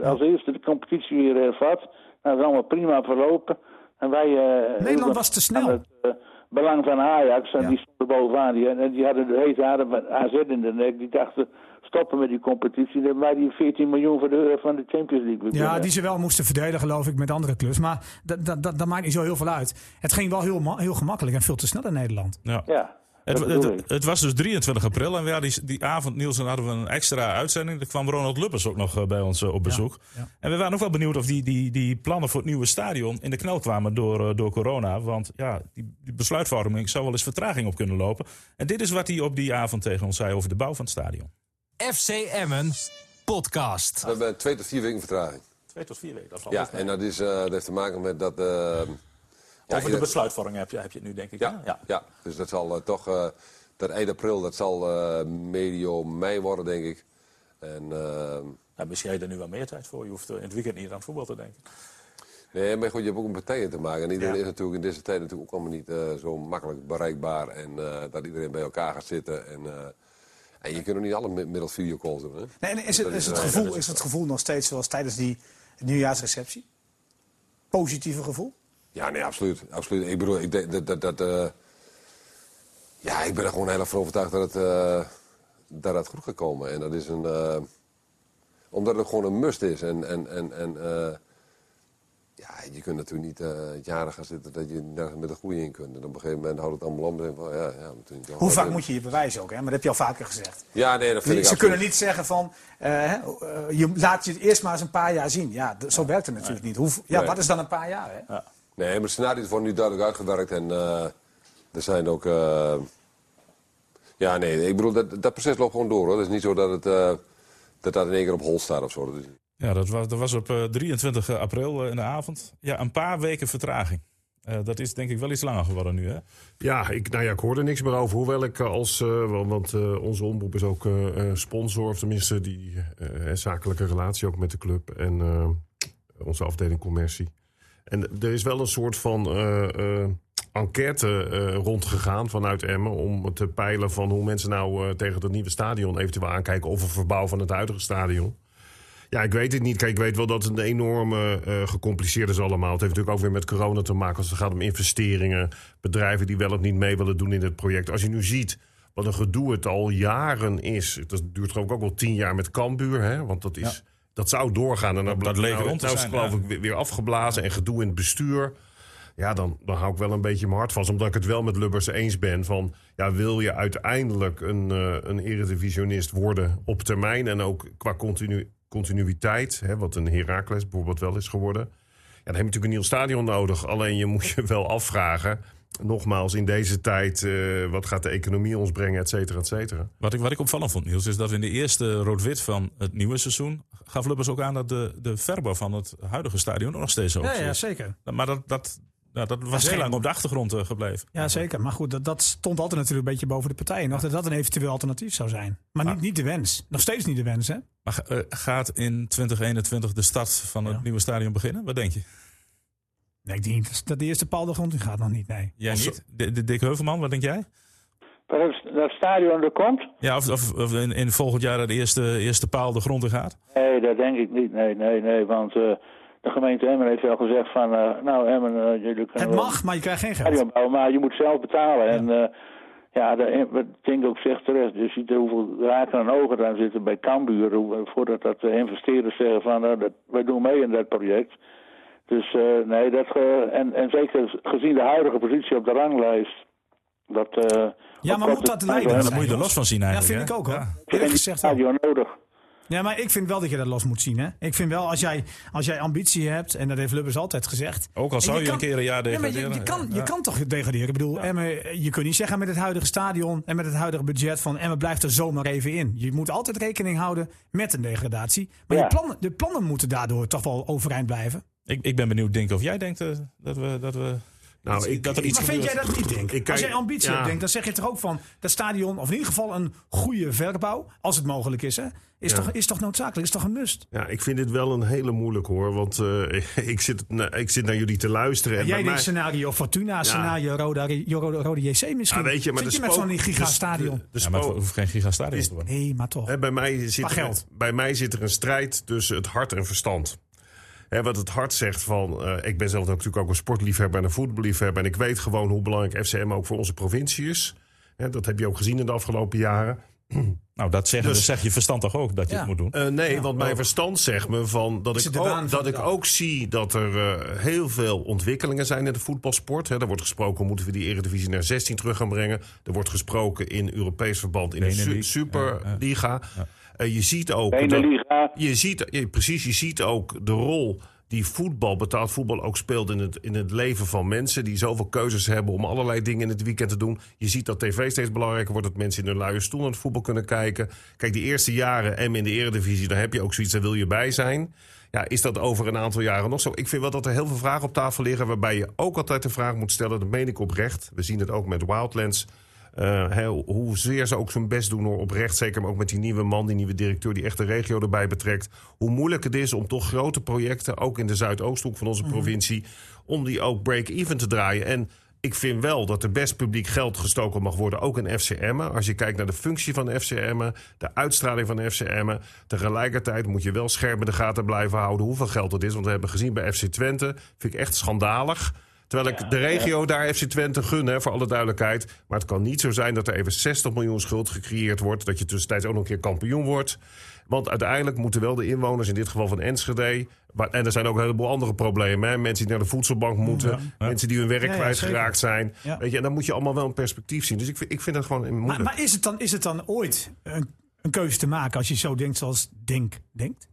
Speaker 3: eh, als eerste de competitie weer hervat. Nou, dat is allemaal prima verlopen. En wij... eh, hielden
Speaker 5: was te snel.
Speaker 3: Het eh, belang van Ajax. En
Speaker 5: Ja.
Speaker 3: die stonden bovenaan. Die, en die hadden de hete adem van AZ in de nek. Die dachten, stoppen met die competitie. Dan wij die 14 miljoen voor de, van de Champions League
Speaker 5: Ja, die ze wel moesten verdelen, geloof ik, met andere clubs. Maar dat, dat, dat, dat maakt niet zo heel veel uit. Het ging wel heel, heel gemakkelijk en veel te snel in Nederland.
Speaker 2: Ja.
Speaker 3: Ja,
Speaker 2: Het, het, het was dus 23 april en ja, die, die avond, Niels, dan hadden we een extra uitzending. Er kwam Ronald Lubbers ook nog eh, bij ons eh, op bezoek.
Speaker 5: ja.
Speaker 2: En we waren ook wel benieuwd of die, die, die plannen voor het nieuwe stadion in de knel kwamen door, eh, door corona. Want ja, die, die besluitvorming zou wel eens vertraging op kunnen lopen. En dit is wat hij op die avond tegen ons zei over de bouw van het stadion.
Speaker 1: FC Emmen podcast.
Speaker 6: We hebben twee tot vier weken vertraging.
Speaker 2: Twee tot vier weken, dat valt
Speaker 6: Ja, en dat, is, eh, dat heeft te maken met dat... eh, ja,
Speaker 2: Over de besluitvorming heb je, heb je het nu, denk ik.
Speaker 6: Ja, ja. dus dat zal eh, toch... eh, dat eind april, dat zal eh, medio mei worden, denk ik. En, eh,
Speaker 2: Nou, misschien heb je er nu wel meer tijd voor. Je hoeft in het weekend niet aan het voetbal te denken.
Speaker 6: nee, maar goed, je hebt ook met partijen te maken. En iedereen
Speaker 2: Ja.
Speaker 6: is natuurlijk in deze tijd natuurlijk ook allemaal niet eh, zo makkelijk bereikbaar. En eh, dat iedereen bij elkaar gaat zitten. En, eh, en je kunt ook niet alle mi- middels videocalls doen. Hè?
Speaker 7: Nee, en is het,
Speaker 6: Dat
Speaker 7: is, het
Speaker 6: eh,
Speaker 7: gevoel, is het gevoel nog steeds zoals tijdens die nieuwjaarsreceptie? Positieve gevoel?
Speaker 6: Ja, nee, absoluut. absoluut. Ik bedoel, ik denk dat... dat, dat eh, ja, ik ben er gewoon heel erg van overtuigd dat het, eh, dat het goed gaat komen. En dat is een... eh, omdat het gewoon een must is. En, en, en, en eh, ja, je kunt natuurlijk niet eh jaren gaan zitten dat je nergens met een goede in kunt. En op een gegeven moment houdt het allemaal om. Van, ja, ja,
Speaker 7: Hoe vaak moet je je bewijzen ook? Hè? Maar dat heb je al vaker gezegd.
Speaker 6: Ja, nee, dat vind ik
Speaker 7: Ze
Speaker 6: absoluut.
Speaker 7: kunnen niet zeggen van, eh, hè, eh, je laat je het eerst maar eens een paar jaar zien. Ja, zo werkt het natuurlijk niet. Hoe, ja,
Speaker 6: Nee.
Speaker 7: wat is dan een paar jaar? Hè?
Speaker 6: Nee, maar de scenario's worden nu duidelijk uitgewerkt. En eh, er zijn ook... eh, ja, nee, ik bedoel, dat, dat proces loopt gewoon door. Hoor. Het is niet zo dat het... eh, dat dat in één keer op hol staat of zo.
Speaker 2: Ja, dat was, dat was op eh, 23 april eh, in de avond. Ja, een paar weken vertraging. Eh, dat is denk ik wel iets langer geworden nu, hè?
Speaker 4: Ja, ik, nou ja, ik hoor er niks meer over. Hoewel ik eh, als, eh, want, eh, onze omroep is ook eh, eh, sponsor, of tenminste die eh, zakelijke relatie ook met de club en eh, onze afdeling commercie. En er is wel een soort van eh, eh, enquête eh, rondgegaan vanuit Emmen om te peilen van hoe mensen nou eh, tegen het nieuwe stadion eventueel aankijken of een verbouw van het huidige stadion. Ja, ik weet het niet. Kijk, ik weet wel dat het een enorme uh, gecompliceerd is allemaal. Het heeft natuurlijk ook weer met corona te maken als het gaat om investeringen. Bedrijven die wel of niet mee willen doen in het project. Als je nu ziet wat een gedoe het al jaren is. Dat duurt ik ook wel tien jaar met Cambuur. Hè? Want dat, is, dat zou doorgaan. En dan
Speaker 2: dat leger
Speaker 4: nou, nou is het geloof ik weer afgeblazen en gedoe in het bestuur. Ja, dan, dan hou ik wel een beetje mijn hart vast. Omdat ik het wel met Lubbers eens ben. Van, ja, wil je uiteindelijk een, eh een eredivisionist worden op termijn... en ook qua continu, continuïteit, hè, wat een Heracles bijvoorbeeld wel is geworden... Ja, dan heb je natuurlijk een nieuw stadion nodig. Alleen je moet je wel afvragen... nogmaals, in deze tijd... eh, wat gaat de economie ons brengen, et cetera, et cetera.
Speaker 2: Wat ik, wat ik opvallend vond, Niels, is dat in de eerste rood-wit van het nieuwe seizoen... gaf Lubbers ook aan dat de, de verbouw van het huidige stadion nog steeds zo
Speaker 5: Ja,
Speaker 2: is.
Speaker 5: ja, zeker.
Speaker 2: Maar dat, dat, ja, dat was heel
Speaker 5: geen-
Speaker 2: lang op de achtergrond eh, gebleven.
Speaker 5: Ja, zeker. Maar goed, dat, dat stond altijd natuurlijk een beetje boven de partijen. Nog dat dat een eventueel alternatief zou zijn. Maar niet, niet de wens. Nog steeds niet de wens, hè?
Speaker 2: Maar eh, gaat in 2021 de start van het
Speaker 5: Ja.
Speaker 2: nieuwe stadion beginnen? Wat denk je?
Speaker 5: Nee, ik denk niet dat de eerste paal de grond in gaat. Nog niet, nee.
Speaker 2: Jij niet? De, de Dick Heuvelman, wat denk jij?
Speaker 3: Dat het, dat stadion er komt?
Speaker 2: Ja, of, of, of in, in volgend jaar de eerste, eerste paal de grond in gaat?
Speaker 3: Nee, dat denk ik niet. Nee, nee, nee. Want eh, de gemeente Emmen heeft wel gezegd van... eh, nou, Emmen, eh, jullie kunnen
Speaker 5: Het mag, maar je krijgt geen
Speaker 3: een
Speaker 5: geld.
Speaker 3: bouwen, maar je moet zelf betalen. En eh, ja, de, wat Dink ook zegt terecht. Je ziet er hoeveel raken en ogen daar zitten bij Cambuur. Voordat dat de investeerders zeggen van... nou, dat, wij doen mee in dat project. Dus eh, nee, dat, ge- en, en zeker gezien de huidige positie op de ranglijst... Dat, eh,
Speaker 5: Ja,
Speaker 3: op
Speaker 5: maar moet dat leiden?
Speaker 2: Ja, daar moet je er los van zien
Speaker 5: Ja,
Speaker 2: eigenlijk.
Speaker 5: vind ik ook hoor.
Speaker 2: Ja.
Speaker 3: heb
Speaker 5: gezegd wel.
Speaker 3: stadion nodig.
Speaker 5: Ja, maar ik vind wel dat je dat los moet zien. Hè? Ik vind wel, als jij, als jij ambitie hebt, en dat heeft Lubbers altijd gezegd.
Speaker 2: Ook al zou je,
Speaker 5: kan-
Speaker 2: een keer een jaar
Speaker 5: Ja, maar je,
Speaker 2: degraderen.
Speaker 5: je, kan, je
Speaker 2: Ja.
Speaker 5: kan toch degraderen? Ik bedoel, Emmen, je kunt niet zeggen met het huidige stadion en met het huidige budget van Emmen blijft er zomaar even in. Je moet altijd rekening houden met een degradatie. Maar
Speaker 3: Ja.
Speaker 5: je plannen, de plannen moeten daardoor toch wel overeind blijven.
Speaker 2: Ik, ik ben benieuwd, Dink, of jij denkt eh, dat we... Dat we
Speaker 4: Nou, ik-
Speaker 2: dat er iets
Speaker 5: maar vind jij dat niet, Denk?
Speaker 4: Ik kijk-
Speaker 5: Als jij ambitie
Speaker 4: ja.
Speaker 5: hebt, Denk, dan zeg je toch ook van dat stadion, of in ieder geval een goede verbouw, als het mogelijk is, hè, is,
Speaker 4: Ja.
Speaker 5: toch, is toch noodzakelijk, is toch een must?
Speaker 4: Ja, ik vind dit wel een hele moeilijk hoor. Want eh, ik, zit, ik zit naar jullie te luisteren. En
Speaker 5: jij denkt
Speaker 4: mij-
Speaker 5: scenario Fortuna, scenario Roda, Rode, Rode JC misschien.
Speaker 4: Ja, weet je, maar
Speaker 5: Zit
Speaker 4: de
Speaker 5: je met zo'n gigastadion?
Speaker 4: de- de
Speaker 2: Ja, maar het hoeft geen gigastadion te worden.
Speaker 5: Nee, maar toch.
Speaker 4: Bij, mij zit er, bij mij zit er een strijd tussen het hart en verstand. Hè, wat het hart zegt van... eh, ik ben zelf natuurlijk ook een sportliefhebber en een voetballiefhebber... en ik weet gewoon hoe belangrijk FCM ook voor onze provincie is. Hè, dat heb je ook gezien in de afgelopen jaren.
Speaker 2: Nou, dat zeggen,
Speaker 4: Dus-
Speaker 2: dus zeg je verstand toch ook, dat je
Speaker 5: Ja.
Speaker 2: het moet doen?
Speaker 4: Eh, nee, want mijn verstand zegt me van dat, ik ook,
Speaker 5: van
Speaker 4: dat ik ook zie dat er eh, heel veel ontwikkelingen zijn in de voetbalsport. Hè. Er wordt gesproken, moeten we die Eredivisie naar 16 terug gaan brengen. Er wordt gesproken in Europees verband in de su-. Superliga. Eh, je ziet ook...
Speaker 3: Beneliga.
Speaker 4: je ziet, ja, precies, je ziet ook de rol die voetbal, betaald voetbal, ook speelt in het, in het leven van mensen. Die zoveel keuzes hebben om allerlei dingen in het weekend te doen. Je ziet dat tv steeds belangrijker wordt. Dat mensen in hun luie stoel naar het voetbal kunnen kijken. Kijk, die eerste jaren en in de eredivisie, daar heb je ook zoiets, daar wil je bij zijn. Ja, is dat over een aantal jaren nog zo? Ik vind wel dat er heel veel vragen op tafel liggen... waarbij je ook altijd de vraag moet stellen, dat meen ik oprecht. We zien het ook met Wildlands... Eh, hè, hoezeer ze ook zijn best doen hoor, oprecht. Zeker maar ook met die nieuwe man, die nieuwe directeur... die echt de regio erbij betrekt. Hoe moeilijk het is om toch grote projecten... ook in de Zuidoosthoek van onze provincie... om die ook break-even te draaien. En ik vind wel dat er best publiek geld gestoken mag worden... ook in FCM'en. Als je kijkt naar de functie van FCM'en... de uitstraling van FCM'en... tegelijkertijd moet je wel scherp in de gaten blijven houden... hoeveel geld het is. Want we hebben gezien bij FC Twente... vind ik echt schandalig... Terwijl ik de regio daar FC Twente gun, hè, voor alle duidelijkheid. Maar het kan niet zo zijn dat er even 60 miljoen schuld gecreëerd wordt. Dat je tussentijds ook nog een keer kampioen wordt. Want uiteindelijk moeten wel de inwoners, in dit geval van Enschede... maar- en er zijn ook een heleboel andere problemen. Hè, mensen die naar de voedselbank moeten. Mensen die hun werk
Speaker 5: Ja,
Speaker 4: kwijtgeraakt zijn. Weet je, en dan moet je allemaal wel een perspectief zien. Dus ik vind, ik vind het gewoon moeilijk.
Speaker 5: Maar, maar is, het dan, is het dan ooit een, een keuze te maken als je zo denkt zoals Denk denkt?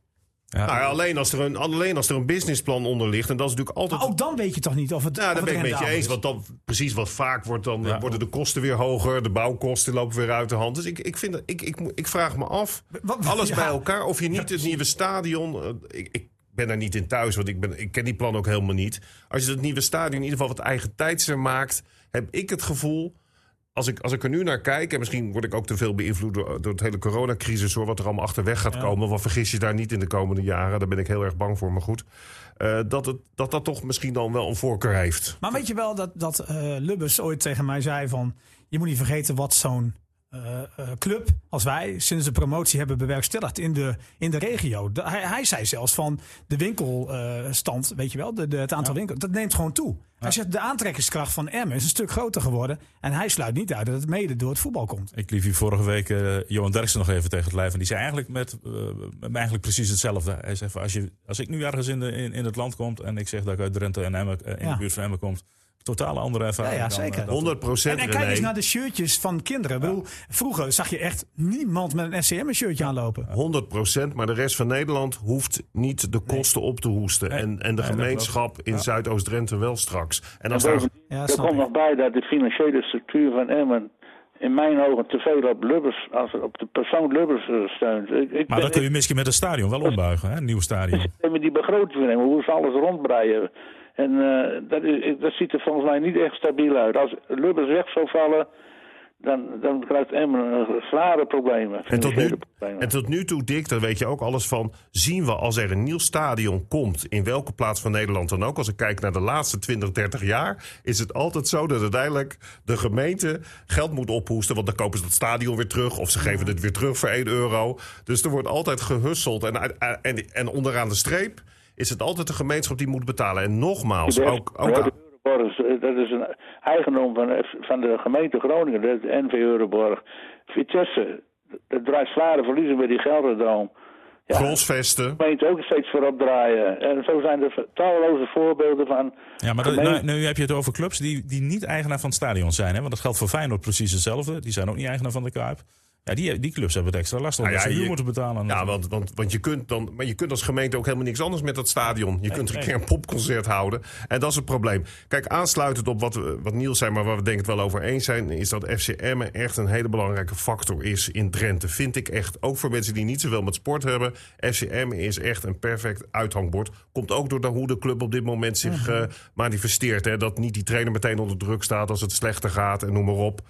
Speaker 2: Ja.
Speaker 4: Nou ja, alleen, als er een, alleen als er een businessplan onder ligt. En dat is natuurlijk altijd...
Speaker 5: Maar ook dan weet je toch niet of het.
Speaker 4: Ja, daar ben ik met je eens. Want dan precies wat vaak wordt, dan
Speaker 2: Ja.
Speaker 4: worden de kosten weer hoger. De bouwkosten lopen weer uit de hand. Dus ik, ik, vind, dat- ik, ik, ik vraag me af,
Speaker 5: Wat-
Speaker 4: alles
Speaker 5: ja.
Speaker 4: bij elkaar, of je niet het nieuwe stadion... eh, ik, ik ben daar niet in thuis, want ik, ben, ik ken die plan ook helemaal niet. Als je het nieuwe stadion in ieder geval wat eigen tijdser maakt... heb ik het gevoel... Als ik, als ik er nu naar kijk, en misschien word ik ook te veel beïnvloed door, door het hele coronacrisis, hoor, wat er allemaal achterweg gaat komen. Want vergis je daar niet in de komende jaren, daar ben ik heel erg bang voor, maar goed. eh, dat, het, dat dat toch misschien dan wel een voorkeur heeft.
Speaker 5: Maar weet je wel dat, dat eh, Lubbers ooit tegen mij zei van... je moet niet vergeten wat zo'n eh, club als wij sinds de promotie hebben bewerkstelligd in de, in de regio. De- hij, hij zei zelfs van de winkelstand, weet je wel, de, de, het aantal winkels, dat neemt gewoon toe. Hij zegt de aantrekkingskracht van Emmen is een stuk groter geworden. En hij sluit niet uit dat het mede door het voetbal komt.
Speaker 2: Ik liep hier vorige week eh, Johan Derksen nog even tegen het lijf. En die zei eigenlijk, met, eh, met eigenlijk precies hetzelfde. Hij zegt, van, als, je, als ik nu ergens in, de, in, in het land kom en ik zeg dat ik uit Drenthe en Emmen, eh, in
Speaker 5: Ja.
Speaker 2: de buurt van Emmen kom. Totale andere ervaring.
Speaker 5: Ja, ja, zeker.
Speaker 2: eh, dat-
Speaker 4: 100 procent
Speaker 5: En, en kijk eens naar de shirtjes van kinderen. Ik bedoel, vroeger zag je echt niemand met een SCM-shirtje aanlopen.
Speaker 4: 100 procent, maar de rest van Nederland hoeft niet de kosten op te hoesten. En, en de
Speaker 2: Nee, dat
Speaker 4: gemeenschap in Zuidoost-Drenthe wel straks. En als daar,
Speaker 3: er komt nog bij dat de financiële structuur van Emmen in mijn ogen te veel op Lubbers, als op de persoon Lubbers eh, steunt. Ik, ik
Speaker 2: Maar
Speaker 3: ben-
Speaker 2: dan kun je misschien met het stadion wel ombuigen, hè? een nieuw stadion.
Speaker 3: die begroting nemen, hoe ze alles rondbreien. En eh, dat, is, dat ziet er volgens mij niet echt stabiel uit. Als Lubbers weg zou vallen, dan, dan krijgt Emmen zware problemen.
Speaker 4: en, tot nu,
Speaker 3: problemen.
Speaker 4: en tot nu toe, Dick, daar weet je ook alles van. Zien we als er een nieuw stadion komt, in welke plaats van Nederland dan ook. Als ik kijk naar de laatste 20, 30 jaar, is het altijd zo dat uiteindelijk de gemeente geld moet ophoesten. Want dan kopen ze dat stadion weer terug. Of ze geven het weer terug voor 1 euro. Dus er wordt altijd gehusseld. En, en, en onderaan de streep is het altijd de gemeenschap die moet betalen. En nogmaals,
Speaker 3: De-
Speaker 4: ook, ook
Speaker 3: de Euroborg, eh, dat is een eigendom van, van de gemeente Groningen, dat is de NV Euroborg. Vitesse, dat draait zware verliezen bij die Gelderdroom. Ja,
Speaker 4: Grosvesten.
Speaker 3: de gemeente ook steeds voorop draaien. En zo zijn er talloze voorbeelden van.
Speaker 2: Ja, maar dat, nou, nu heb je het over clubs die, die niet eigenaar van het stadion zijn. Hè? Want dat geldt voor Feyenoord precies hetzelfde. Die zijn ook niet eigenaar van de Kuip. Ja, die, die clubs hebben het extra last omdat
Speaker 4: Nou ja,
Speaker 2: ze
Speaker 4: je-
Speaker 2: moeten betalen.
Speaker 4: Ja, want, want, want je, kunt dan, maar je kunt als gemeente ook helemaal niks anders met dat stadion. Je kunt een
Speaker 2: nee.
Speaker 4: keer een popconcert houden. En dat is het probleem. Kijk, aansluitend op wat, wat Niels zei, maar waar we denk ik het wel over eens zijn, is dat FC Emmen echt een hele belangrijke factor is in Drenthe. Vind ik echt. Ook voor mensen die niet zoveel met sport hebben. FC Emmen is echt een perfect uithangbord. Komt ook door hoe de club op dit moment zich eh, manifesteert. Hè? Dat niet die trainer meteen onder druk staat als het slechter gaat en noem maar op.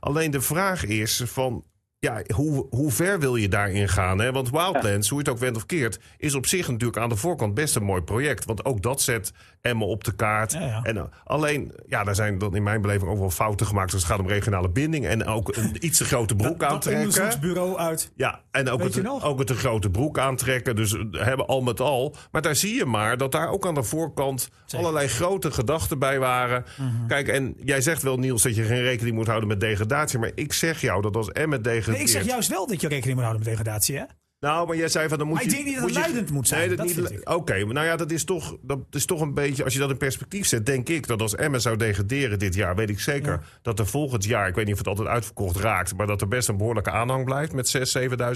Speaker 4: Alleen de vraag is van. Ja, hoe, hoe ver wil je daarin gaan? Hè? Want Wildlands, hoe je het ook went of keert, is op zich natuurlijk aan de voorkant best een mooi project. Want ook dat zet Emmen op de kaart.
Speaker 5: Ja, ja.
Speaker 4: En, uh, alleen, ja, daar zijn dan in mijn beleving ook wel fouten gemaakt als het gaat om regionale binding. En ook een iets te grote broek aantrekken.
Speaker 5: onderzoeksbureau uit.
Speaker 4: Ja, en ook
Speaker 5: Weet
Speaker 4: het, ook het te grote broek aantrekken. Dus eh, hebben al met al. Maar daar zie je maar dat daar ook aan de voorkant allerlei grote gedachten bij waren.
Speaker 5: Mhm.
Speaker 4: Kijk, en jij zegt wel, Niels, dat je geen rekening moet houden met degradatie. Maar ik zeg jou dat als Emmet degradeert...
Speaker 5: Nee, ik zeg juist wel dat je rekening moet houden met degradatie. Hè?
Speaker 4: Nou, maar jij zei van dan moet
Speaker 5: Maar
Speaker 4: je.
Speaker 5: ik denk niet dat het
Speaker 4: je-
Speaker 5: leidend moet zijn,
Speaker 4: Nee,
Speaker 5: dat
Speaker 4: niet. Oké, maar nou ja, dat is, toch, dat is toch een beetje. Als je dat in perspectief zet, denk ik dat als Emmen zou degraderen dit jaar, weet ik zeker dat er volgend jaar, ik weet niet of het altijd uitverkocht raakt, maar dat er best een behoorlijke aanhang blijft met 6.000,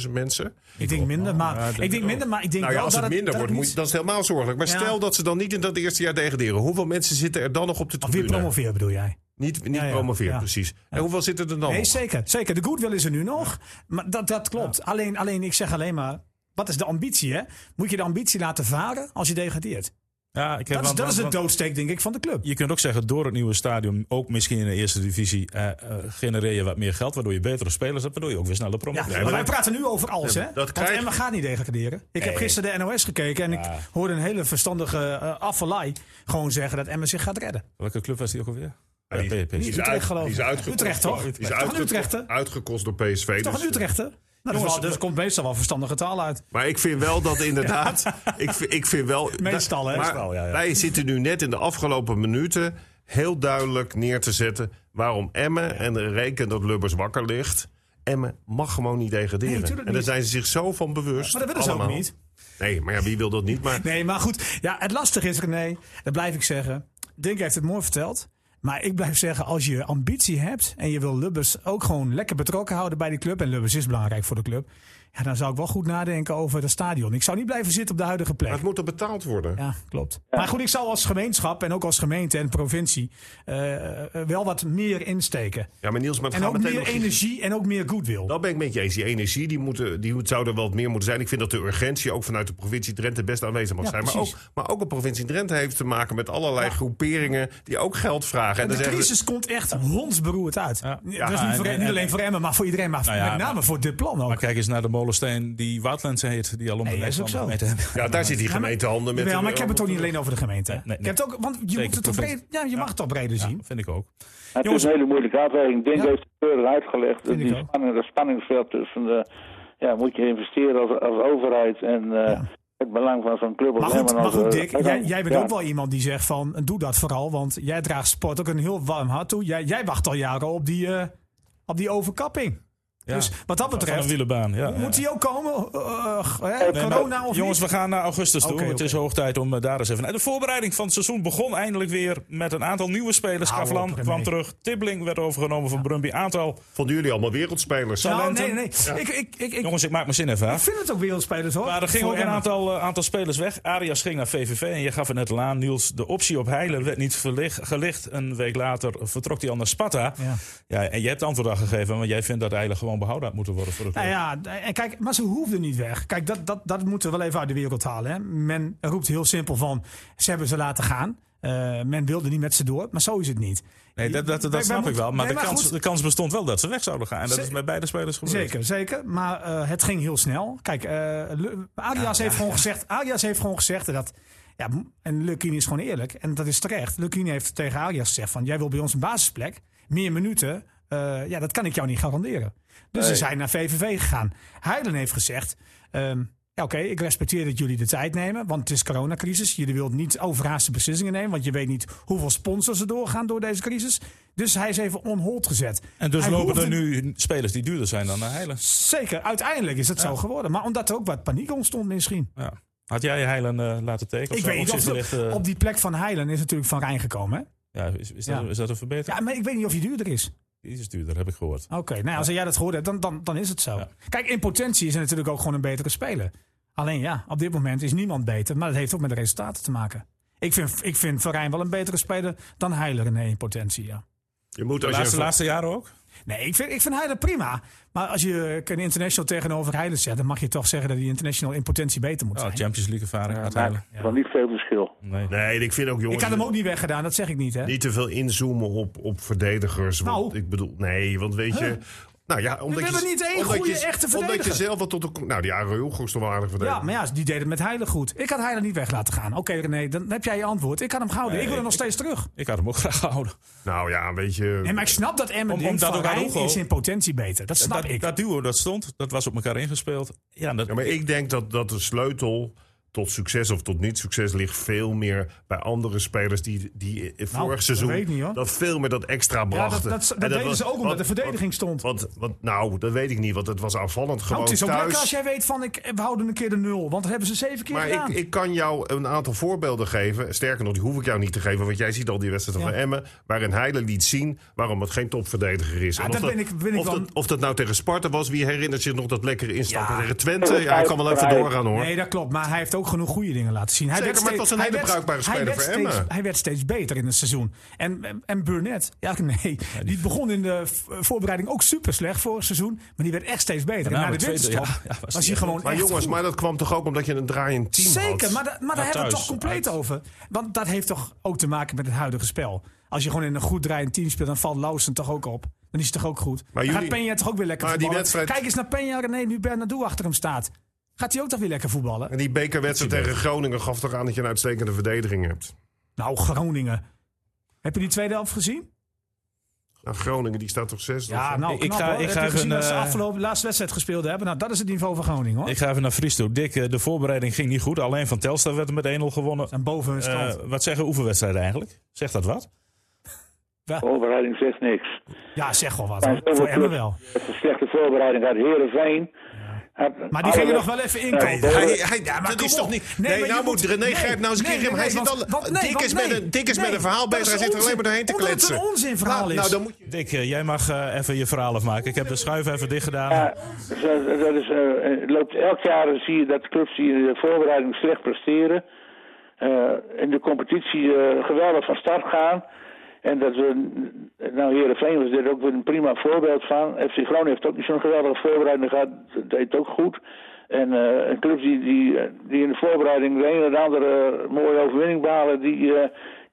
Speaker 4: 7.000 mensen.
Speaker 5: Ik denk minder, maar ik denk minder, maar ik denk
Speaker 4: Nou ja,
Speaker 5: wel
Speaker 4: als
Speaker 5: dat
Speaker 4: het minder
Speaker 5: dat
Speaker 4: wordt, moet,
Speaker 5: niet-
Speaker 4: dan is het helemaal zorgelijk. Maar
Speaker 5: Ja.
Speaker 4: stel dat ze dan niet in dat eerste jaar degraderen. Hoeveel mensen zitten er dan nog op de
Speaker 5: Of weer
Speaker 4: tribune?
Speaker 5: promoveren bedoel jij?
Speaker 4: Niet, niet
Speaker 5: Ja, ja,
Speaker 4: promoveren,
Speaker 5: ja.
Speaker 4: precies. En hoeveel zitten er dan
Speaker 5: Nee,
Speaker 4: nog?
Speaker 5: zeker. Zeker. De goodwill is er nu nog. Maar dat, dat klopt. Alleen, alleen, ik zeg alleen maar. Wat is de ambitie, hè? Moet je de ambitie laten varen als je degradeert?
Speaker 2: Ja, ik heb,
Speaker 5: Dat is,
Speaker 2: want-
Speaker 5: dat is de
Speaker 2: want-
Speaker 5: doodsteek, denk ik, van de club.
Speaker 2: Je kunt ook zeggen, door het nieuwe stadion, ook misschien in de eerste divisie, eh, eh, genereer je wat meer geld, waardoor je betere spelers hebt, waardoor je ook weer sneller
Speaker 5: Ja,
Speaker 2: promoveert.
Speaker 5: maar
Speaker 4: maar
Speaker 5: wij praten nu over alles,
Speaker 4: Ja,
Speaker 5: hè?
Speaker 4: dat
Speaker 5: Want Emma gaat niet degraderen. Ik heb gisteren de NOS gekeken en ik hoorde een hele verstandige uh, afvallei gewoon zeggen dat Emma zich gaat redden.
Speaker 2: Welke club was die ook alweer?
Speaker 4: Ja, die- is
Speaker 5: Utrecht,
Speaker 4: uit-
Speaker 5: geloof
Speaker 4: die is uitgekost
Speaker 5: Utrecht, toch?
Speaker 4: door- Die is
Speaker 5: Toch
Speaker 4: uitgekost- uitgekost door PSV.
Speaker 5: Toch
Speaker 4: dus-
Speaker 5: een Utrechter? Nou,
Speaker 2: Jongens,
Speaker 5: dus, dus komt meestal wel verstandige taal uit.
Speaker 4: Maar ik vind wel dat inderdaad. ik, vind- ik vind wel.
Speaker 5: Meestal, hè? Meestal,
Speaker 2: ja, ja.
Speaker 4: wij zitten nu net in de afgelopen minuten heel duidelijk neer te zetten waarom Emmen en reken dat Lubbers wakker ligt. Emmen mag gewoon niet degraderen.
Speaker 5: Nee,
Speaker 4: en daar
Speaker 5: niet.
Speaker 4: zijn ze zich zo van bewust.
Speaker 5: Maar dat willen ze ook niet.
Speaker 4: Nee, maar ja, wie wil dat niet? Maar
Speaker 5: Nee, maar goed. Ja, het lastige is, René, dat blijf ik zeggen. Dink heeft het mooi verteld. Maar ik blijf zeggen, als je ambitie hebt en je wil Lubbers ook gewoon lekker betrokken houden bij die club. En Lubbers is belangrijk voor de club. Ja, dan zou ik wel goed nadenken over het stadion. Ik zou niet blijven zitten op de huidige plek.
Speaker 4: het moet er betaald worden.
Speaker 5: Ja, klopt. Maar goed, ik zou als gemeenschap en ook als gemeente en provincie eh, eh, wel wat meer insteken.
Speaker 4: Ja, maar Niels, maar het
Speaker 5: En
Speaker 4: gaat
Speaker 5: ook
Speaker 4: meteen
Speaker 5: meer
Speaker 4: nog-
Speaker 5: energie en ook meer goodwill.
Speaker 4: Dat ben ik met je eens. Die energie die moet, die moet, zou er wel wat meer moeten zijn. Ik vind dat de urgentie ook vanuit de provincie Drenthe best aanwezig mag
Speaker 5: Ja,
Speaker 4: zijn. Maar ook,
Speaker 5: precies.
Speaker 4: maar ook een provincie Drenthe heeft te maken met allerlei groeperingen die ook geld vragen. En
Speaker 5: de crisis komt echt hondsberoerd uit.
Speaker 2: Ja.
Speaker 5: Dat is niet, voor,
Speaker 2: en-
Speaker 5: niet
Speaker 2: en-
Speaker 5: alleen voor Emmen, maar voor iedereen. Maar
Speaker 2: Nou ja,
Speaker 5: met name
Speaker 2: maar-
Speaker 5: voor dit plan ook.
Speaker 2: Maar kijk eens naar de Molensteen die Woudlands heet. Die al om de
Speaker 5: Nee, dat ook
Speaker 2: andere
Speaker 5: zo.
Speaker 2: hebben.
Speaker 4: Ja, daar zit die gemeentehanden met...
Speaker 5: Jawel, maar
Speaker 4: de-
Speaker 5: ik heb het ook niet alleen over de gemeente.
Speaker 2: Nee, nee,
Speaker 5: Ik heb het ook, want je
Speaker 2: Zeker,
Speaker 5: moet het toch breed, ja, je mag het toch breder zien.
Speaker 2: Ja, vind ik ook.
Speaker 3: Het
Speaker 2: Jongens-
Speaker 3: is een hele moeilijke afweging. Dink
Speaker 5: Ja.
Speaker 3: heeft het keurig uitgelegd.
Speaker 5: Ik
Speaker 3: die spanning, dat spanningsveld tussen de, ja, moet je investeren als, als overheid en eh,
Speaker 5: Ja.
Speaker 3: het belang van zo'n club.
Speaker 5: Maar goed, maar
Speaker 3: als,
Speaker 5: goed
Speaker 3: eh,
Speaker 5: Dick, jij, jij bent
Speaker 3: ja.
Speaker 5: ook wel iemand die zegt van, doe dat vooral. Want jij draagt sport ook een heel warm hart toe. Jij, jij wacht al jaren op die, eh, op die overkapping.
Speaker 2: Ja.
Speaker 5: Dus wat dat betreft,
Speaker 2: wielerbaan. Ja,
Speaker 5: moet die ook komen? Uh, hè,
Speaker 2: Nee, maar
Speaker 5: corona of
Speaker 2: jongens,
Speaker 5: niet?
Speaker 2: we gaan naar augustus toe. Het is hoog tijd om eh, daar eens even... naar- De voorbereiding van het seizoen begon eindelijk weer met een aantal nieuwe spelers. Kavlan kwam terug. Tibbling werd overgenomen van Brumby. Aantal.
Speaker 4: Vonden jullie allemaal wereldspelers?
Speaker 5: Nou, nee, nee. Ik, ik, ik, ik,
Speaker 2: Jongens, ik maak mijn zin even
Speaker 5: ik vind het ook wereldspelers hoor.
Speaker 2: Maar er ging ook een aantal, eh, aantal spelers weg. Arias ging naar VVV en je gaf het net al aan. Niels, de optie op Heilen werd niet verlicht, gelicht. Een week later vertrok hij al naar Sparta.
Speaker 5: Ja.
Speaker 2: Ja, en jij hebt antwoord al gegeven, want jij vindt dat Heilen gewoon behouden had moeten worden voor het
Speaker 5: Nou ja, en kijk, maar ze hoefden niet weg. Kijk, dat, dat, dat moeten we wel even uit de wereld halen. Hè. Men roept heel simpel van, ze hebben ze laten gaan. Eh, men wilde niet met ze door, maar zo is het niet.
Speaker 2: Nee, dat, dat, dat snap ik wel. Maar,
Speaker 5: nee,
Speaker 2: de, kans,
Speaker 5: goed.
Speaker 2: de kans bestond wel dat ze weg zouden gaan. En dat is bij beide spelers gebeurd.
Speaker 5: Zeker, zeker. Maar eh, het ging heel snel. Kijk, Arias heeft gewoon gezegd. Arias heeft gewoon gezegd dat. Ja, en Lukien is gewoon eerlijk. En dat is terecht. Lukien heeft tegen Arias gezegd van jij wil bij ons een basisplek. Meer minuten. ja, dat kan ik jou niet garanderen. Dus ze zijn naar VVV gegaan. Heiden heeft gezegd. ehm, ja, oké, ik respecteer dat jullie de tijd nemen, want het is coronacrisis. Jullie willen niet overhaaste beslissingen nemen, want je weet niet hoeveel sponsors er doorgaan door deze crisis. Dus hij is even on hold gezet.
Speaker 2: En dus
Speaker 5: Hij
Speaker 2: lopen er nu spelers die duurder zijn dan naar Heilen.
Speaker 5: Zeker, uiteindelijk is het zo geworden. Maar omdat er ook wat paniek ontstond misschien.
Speaker 2: Ja. Had jij Heilen eh, laten tekenen?
Speaker 5: Ik weet niet of
Speaker 2: eh,
Speaker 5: op die plek van Heilen is natuurlijk Van Rijn gekomen. Hè?
Speaker 2: Ja, is, is, dat,
Speaker 5: Ja.
Speaker 2: is dat een verbetering?
Speaker 5: Ja, maar ik weet niet of hij duurder is.
Speaker 2: Die is duurder, heb ik gehoord.
Speaker 5: Oké, nou als jij dat gehoord hebt, dan, dan, dan is het zo.
Speaker 2: Ja.
Speaker 5: Kijk, in potentie is hij natuurlijk ook gewoon een betere speler. Alleen ja, op dit moment is niemand beter. Maar dat heeft ook met de resultaten te maken. Ik vind, ik vind Van Rijn wel een betere speler dan Heiler in in potentie, ja.
Speaker 4: Je moet
Speaker 2: De
Speaker 4: als
Speaker 2: laatste,
Speaker 4: je,
Speaker 2: laatste jaren ook?
Speaker 5: Nee, ik vind, ik vind Heiler prima. Maar als je een international tegenover Heiler zet... dan mag je toch zeggen dat die international in potentie beter moet
Speaker 2: Oh,
Speaker 5: zijn.
Speaker 2: Champions League ervaring
Speaker 3: van niet veel verschil.
Speaker 2: Nee.
Speaker 4: Nee, ik vind ook jongens...
Speaker 5: ik had hem ook niet weggedaan, dat zeg ik niet, hè?
Speaker 4: Niet te veel inzoomen op, op verdedigers. Want
Speaker 5: Nou.
Speaker 4: ik bedoel, nee, want weet je. Nou ja, omdat
Speaker 5: hebben
Speaker 4: je,
Speaker 5: niet één goede,
Speaker 4: je,
Speaker 5: echte
Speaker 4: Omdat je
Speaker 5: verdediger.
Speaker 4: zelf wat tot de. Nou, die Aaron is toch wel aardig
Speaker 5: Ja,
Speaker 4: verdediger.
Speaker 5: maar ja, die deed het met Heiler goed. Ik had Heiler niet weg laten gaan. Oké, René, dan heb jij je antwoord. Ik had hem gehouden. ik wil hem nog steeds terug.
Speaker 2: Ik had hem ook graag gehouden.
Speaker 4: Nou ja, weet je.
Speaker 5: Nee, maar ik snap dat Emmen
Speaker 2: Om-
Speaker 5: denkt
Speaker 2: omdat
Speaker 5: van is in potentie beter. Dat snap
Speaker 2: dat,
Speaker 5: ik.
Speaker 2: dat duo dat stond, dat was op elkaar ingespeeld. Ja, dat,
Speaker 4: Ja, maar ik denk dat, dat de sleutel tot succes of tot niet succes ligt veel meer bij andere spelers die, die vorig
Speaker 5: Nou, dat
Speaker 4: seizoen
Speaker 5: niet,
Speaker 4: dat veel meer dat extra
Speaker 5: ja, dat,
Speaker 4: brachten.
Speaker 5: dat, dat,
Speaker 4: En
Speaker 5: deden
Speaker 4: was-
Speaker 5: ze ook omdat de verdediging stond.
Speaker 4: Want, want, nou, dat weet ik niet, want het was aanvallend gewoon
Speaker 5: Nou, het is ook
Speaker 4: thuis.
Speaker 5: lekker als jij weet van ik, we houden een keer de nul. Want dat hebben ze zeven keer
Speaker 4: Maar
Speaker 5: gedaan.
Speaker 4: ik, ik kan jou een aantal voorbeelden geven. Sterker nog, die hoef ik jou niet te geven. Want jij ziet al die wedstrijden
Speaker 5: Ja.
Speaker 4: van Emmen. Waarin Heile liet zien waarom het geen topverdediger is.
Speaker 5: Ja,
Speaker 4: En of,
Speaker 5: dat
Speaker 4: dat,
Speaker 5: ben ik- ben ik
Speaker 4: of,
Speaker 5: wel-
Speaker 4: dat, of dat nou tegen Sparta was. Wie herinnert zich nog dat lekkere instappen
Speaker 5: Ja.
Speaker 4: tegen Twente? Ja, ik kan wel even doorgaan hoor.
Speaker 5: Nee, dat klopt. Maar hij heeft ook genoeg goede dingen laten zien. Hij
Speaker 4: Zeker,
Speaker 5: werd
Speaker 4: maar het
Speaker 5: steeds-
Speaker 4: was een hele
Speaker 5: hij werd-
Speaker 4: bruikbare
Speaker 5: hij
Speaker 4: speler
Speaker 5: werd
Speaker 4: voor
Speaker 5: steeds-. Hij werd steeds beter in het seizoen. En, en, Burnett, ja nee, die begon in de voorbereiding ook super slecht vorig seizoen. Maar die werd echt steeds beter. En na de winterstop
Speaker 2: ja, was
Speaker 5: was, hij
Speaker 2: echt
Speaker 5: gewoon
Speaker 4: Maar
Speaker 5: echt
Speaker 4: jongens,
Speaker 5: goed.
Speaker 4: maar dat kwam toch ook omdat je een draaiend team had?
Speaker 5: Zeker, maar, da- maar daar hebben we het toch compleet
Speaker 2: uit.
Speaker 5: over. Want dat heeft toch ook te maken met het huidige spel. Als je gewoon in een goed draaiend team speelt, dan valt Lausen toch ook op. Dan is het toch ook goed.
Speaker 4: Maar
Speaker 5: dan
Speaker 4: jullie-
Speaker 5: gaat Peña toch ook weer lekker
Speaker 4: maar die
Speaker 5: voetballen.
Speaker 4: wedstrijd-
Speaker 5: Kijk eens naar Peña, René, nu Bernardo achter hem staat. Gaat hij ook toch weer lekker voetballen?
Speaker 4: En die bekerwedstrijd tegen Groningen gaf toch aan dat je een uitstekende verdediging hebt.
Speaker 5: Nou, Groningen. Heb je die tweede helft gezien?
Speaker 4: Nou, Groningen die staat toch zes?
Speaker 5: Ja, nou,
Speaker 2: Ik ga-
Speaker 5: hoor.
Speaker 2: ik
Speaker 5: Heb
Speaker 2: ga
Speaker 5: je gezien
Speaker 2: even,
Speaker 5: dat ze
Speaker 2: eh,
Speaker 5: afgelopen laatste wedstrijd gespeeld hebben? Nou, dat is het niveau van Groningen, hoor.
Speaker 2: Ik ga even naar Fries toe. Dick, eh, de voorbereiding ging niet goed. Alleen van Telstar werd er met 1-0 gewonnen.
Speaker 5: En boven hun
Speaker 2: Eh,
Speaker 5: stand.
Speaker 2: wat zeggen oefenwedstrijden eigenlijk? Zegt dat wat?
Speaker 3: Voorbereiding zegt niks.
Speaker 5: ja, zeg wel wat. Voor Emmen wel.
Speaker 3: Het is een slechte voorbereiding uit Heerenveen.
Speaker 5: Maar die gingen nog wel even inkopen.
Speaker 3: Nee,
Speaker 4: Hij, hij,
Speaker 5: Ja, maar
Speaker 4: dat is
Speaker 5: op.
Speaker 4: toch niet.
Speaker 5: Nee,
Speaker 4: nou moet René
Speaker 5: nee,
Speaker 4: Grijp nou eens een keer Hij zit al. Dik is met
Speaker 5: nee.
Speaker 4: een dik is met een verhaal
Speaker 5: dat
Speaker 4: bezig.
Speaker 5: is
Speaker 4: Hij zit er alleen maar doorheen te
Speaker 5: Omdat het
Speaker 4: kletsen.
Speaker 5: een onzinverhaal
Speaker 4: Nou,
Speaker 5: is.
Speaker 4: Nou, dan moet je.
Speaker 2: Dick, eh, jij mag eh, even je verhaal afmaken. Ik heb de schuif even dicht gedaan.
Speaker 3: Ja, dat is, eh, loopt, elk jaar zie je dat clubs die in de voorbereiding slecht presteren. eh, in de competitie eh, geweldig van start gaan. En dat we, nou Heerenveen was dit ook weer een prima voorbeeld van. FC Groningen heeft ook niet zo'n geweldige voorbereiding gehad. Dat deed ook goed. En, uh, en clubs die, die, die in de voorbereiding de ene en de andere mooie overwinning behalen, die,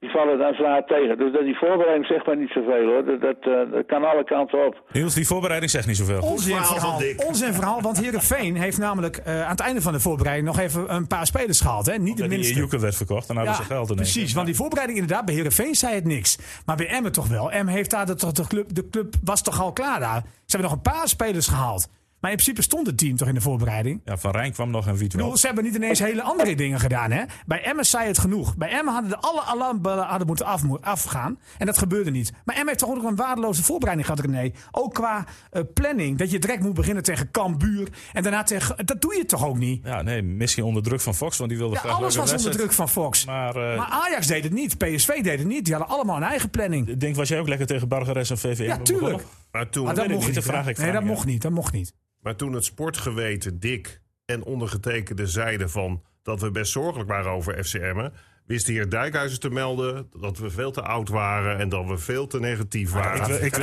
Speaker 3: die vallen dan zwaar tegen. Dus dat die voorbereiding zegt maar niet zoveel hoor. Dat, dat, uh, dat kan alle kanten op.
Speaker 2: Niels, die voorbereiding zegt niet zoveel.
Speaker 5: Onzin verhaal. Onzin verhaal, want Heerenveen heeft namelijk uh, aan het einde van de voorbereiding nog even een paar spelers gehaald. Hè? Niet de minste.
Speaker 2: Die werd verkocht en hadden
Speaker 5: ja,
Speaker 2: ze geld in
Speaker 5: Precies, want die voorbereiding inderdaad, bij Heerenveen zei het niks. Maar bij Emmen toch wel. Emmen heeft daar de, de, club, de club was toch al klaar daar. Ze hebben nog een paar spelers gehaald. Maar in principe stond het team toch in de voorbereiding.
Speaker 2: Ja, Van Rijn kwam nog en Viet
Speaker 5: Ze hebben niet ineens hele andere dingen gedaan. Hè? Bij Emmen zei het genoeg. Bij Emmen hadden de alle alarmbellen hadden moeten af, afgaan. En dat gebeurde niet. Maar Emmen heeft toch ook een waardeloze voorbereiding gehad, René. Ook qua uh, planning. Dat je direct moet beginnen tegen Cambuur. En daarna tegen... Dat doe je toch ook niet?
Speaker 2: Ja, nee. Misschien onder druk van Fox. Want die wilde
Speaker 5: ja,
Speaker 2: graag
Speaker 5: alles was onder druk van Fox. Maar, uh, maar, Ajax deed het niet. PSV deed het niet. Die hadden allemaal een eigen planning.
Speaker 2: Ik denk, was jij ook lekker tegen Bargeres en VVM?
Speaker 5: Ja, tuurlijk.
Speaker 4: Maar toen...
Speaker 5: Dat mocht niet.
Speaker 2: Vraag ik
Speaker 5: nee, dat mocht niet. Dat mocht niet.
Speaker 4: Maar toen het sportgeweten Dick en ondergetekende zeiden van dat we best zorgelijk waren over FCM'en, wist de heer Dijkhuizen te melden dat we veel te oud waren en dat we veel te negatief waren.
Speaker 2: Ik,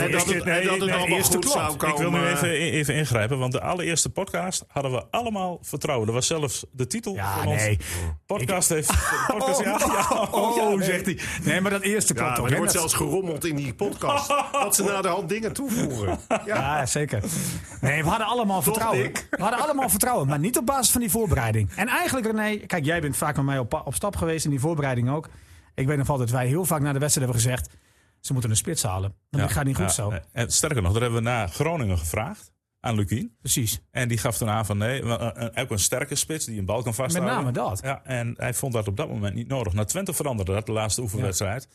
Speaker 2: wil nu even, even ingrijpen, want de allereerste podcast hadden we allemaal vertrouwen. Dat was zelfs de titel
Speaker 5: ja,
Speaker 2: van
Speaker 5: nee.
Speaker 2: ons podcast. heeft, podcast,
Speaker 5: oh,
Speaker 2: ja, ja,
Speaker 5: oh,
Speaker 2: ja, nee.
Speaker 5: zegt hij. Nee, maar dat eerste klopt
Speaker 4: Ja,
Speaker 5: toch.
Speaker 4: er wordt zelfs gerommeld in die podcast dat ze naar de hand dingen toevoegen. Ja.
Speaker 5: Ja, zeker. Nee, we hadden allemaal vertrouwen. We hadden allemaal vertrouwen, maar niet op basis van die voorbereiding. En eigenlijk, René, kijk, jij bent vaak met mij op, op stap geweest in die voorbereiding ook. Ik weet nog altijd, wij heel vaak na de wedstrijd hebben gezegd, ze moeten een spits halen. Want dat gaat niet goed
Speaker 2: Ja,
Speaker 5: zo.
Speaker 2: En sterker nog, daar hebben we naar Groningen gevraagd. Aan Lukien.
Speaker 5: Precies.
Speaker 2: En die gaf toen aan van nee, eh, eh, ook een sterke spits die een bal kan
Speaker 5: Met
Speaker 2: vasthouden.
Speaker 5: name dat.
Speaker 2: Ja, en hij vond dat op dat moment niet nodig. Naar Twente veranderde dat, de laatste oefenwedstrijd.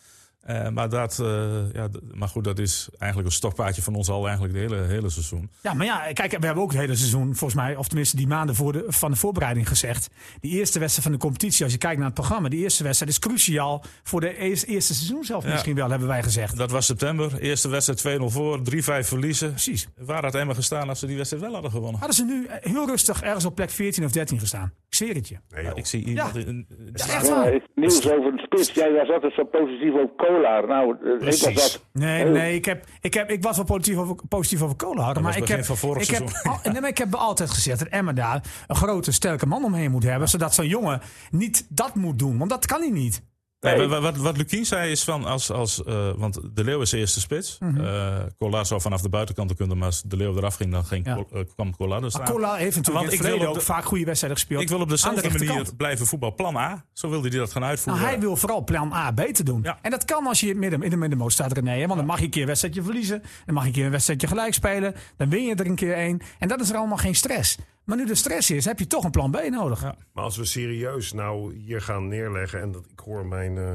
Speaker 2: Eh, maar, dat, eh, ja, maar goed, dat is eigenlijk een stokpaardje van ons al eigenlijk de hele, hele seizoen.
Speaker 5: Ja, maar ja, kijk, we hebben ook het hele seizoen, volgens mij, of tenminste die maanden voor de, van de voorbereiding gezegd. Die eerste wedstrijd van de competitie, als je kijkt naar het programma, die eerste wedstrijd is cruciaal voor de eerste, eerste seizoen zelf
Speaker 2: Ja.
Speaker 5: misschien wel, hebben wij gezegd.
Speaker 2: Dat was september. Eerste wedstrijd 2-0 voor, 3-5 verliezen.
Speaker 5: Precies.
Speaker 2: Waar had Emma gestaan als ze die wedstrijd wel hadden gewonnen?
Speaker 5: Hadden ze nu eh, heel rustig ergens op plek 14 of 13 gestaan. Ik zweer het je.
Speaker 4: Nee,
Speaker 2: Ja, ik zie iemand in-
Speaker 5: Ja, echt
Speaker 3: Ja,
Speaker 5: waar.
Speaker 3: nieuws over een spits. Jij was altijd zo positief over Kolar. Nou, eh, ik was
Speaker 4: Precies.
Speaker 3: dat.
Speaker 5: Nee, nee ik, heb, ik, heb, ik was wel positief over, positief over Maar
Speaker 2: was
Speaker 5: ik heb,
Speaker 2: van vorig
Speaker 5: ik, heb, al- nee, maar ik heb altijd gezegd dat Emma daar een grote, sterke man omheen moet hebben. Zodat zo'n jongen niet dat moet doen. Want dat kan hij niet.
Speaker 2: Nee, wat, wat, wat Lukien zei is van als, als eh, want de Leeuw is de eerste spits.
Speaker 5: Mhm.
Speaker 2: Eh Cola zou vanaf de buitenkant kunnen, maar als de Leeuw eraf ging, dan ging,
Speaker 5: Ja.
Speaker 2: Col- eh, kwam Cola
Speaker 5: Maar
Speaker 2: staan.
Speaker 5: Kola heeft natuurlijk
Speaker 2: Want
Speaker 5: in het
Speaker 2: ik wil
Speaker 5: ook
Speaker 2: de-
Speaker 5: vaak goede wedstrijden gespeeld.
Speaker 2: Ik wil op
Speaker 5: aan de
Speaker 2: dezelfde manier blijven voetbal. Plan A, zo wilde hij dat gaan uitvoeren.
Speaker 5: Nou, hij wil vooral plan A beter doen.
Speaker 2: Ja.
Speaker 5: En dat kan als je in midden, in de middenmoot staat, René. hè. Want dan mag je een keer een wedstrijdje verliezen. Dan mag je een keer een wedstrijdje gelijk spelen. Dan win je er een keer één. En dat is er allemaal geen stress. Maar nu de stress is, heb je toch een plan B nodig.
Speaker 2: Ja.
Speaker 4: Maar als we serieus nou hier gaan neerleggen... en dat, ik hoor mijn eh,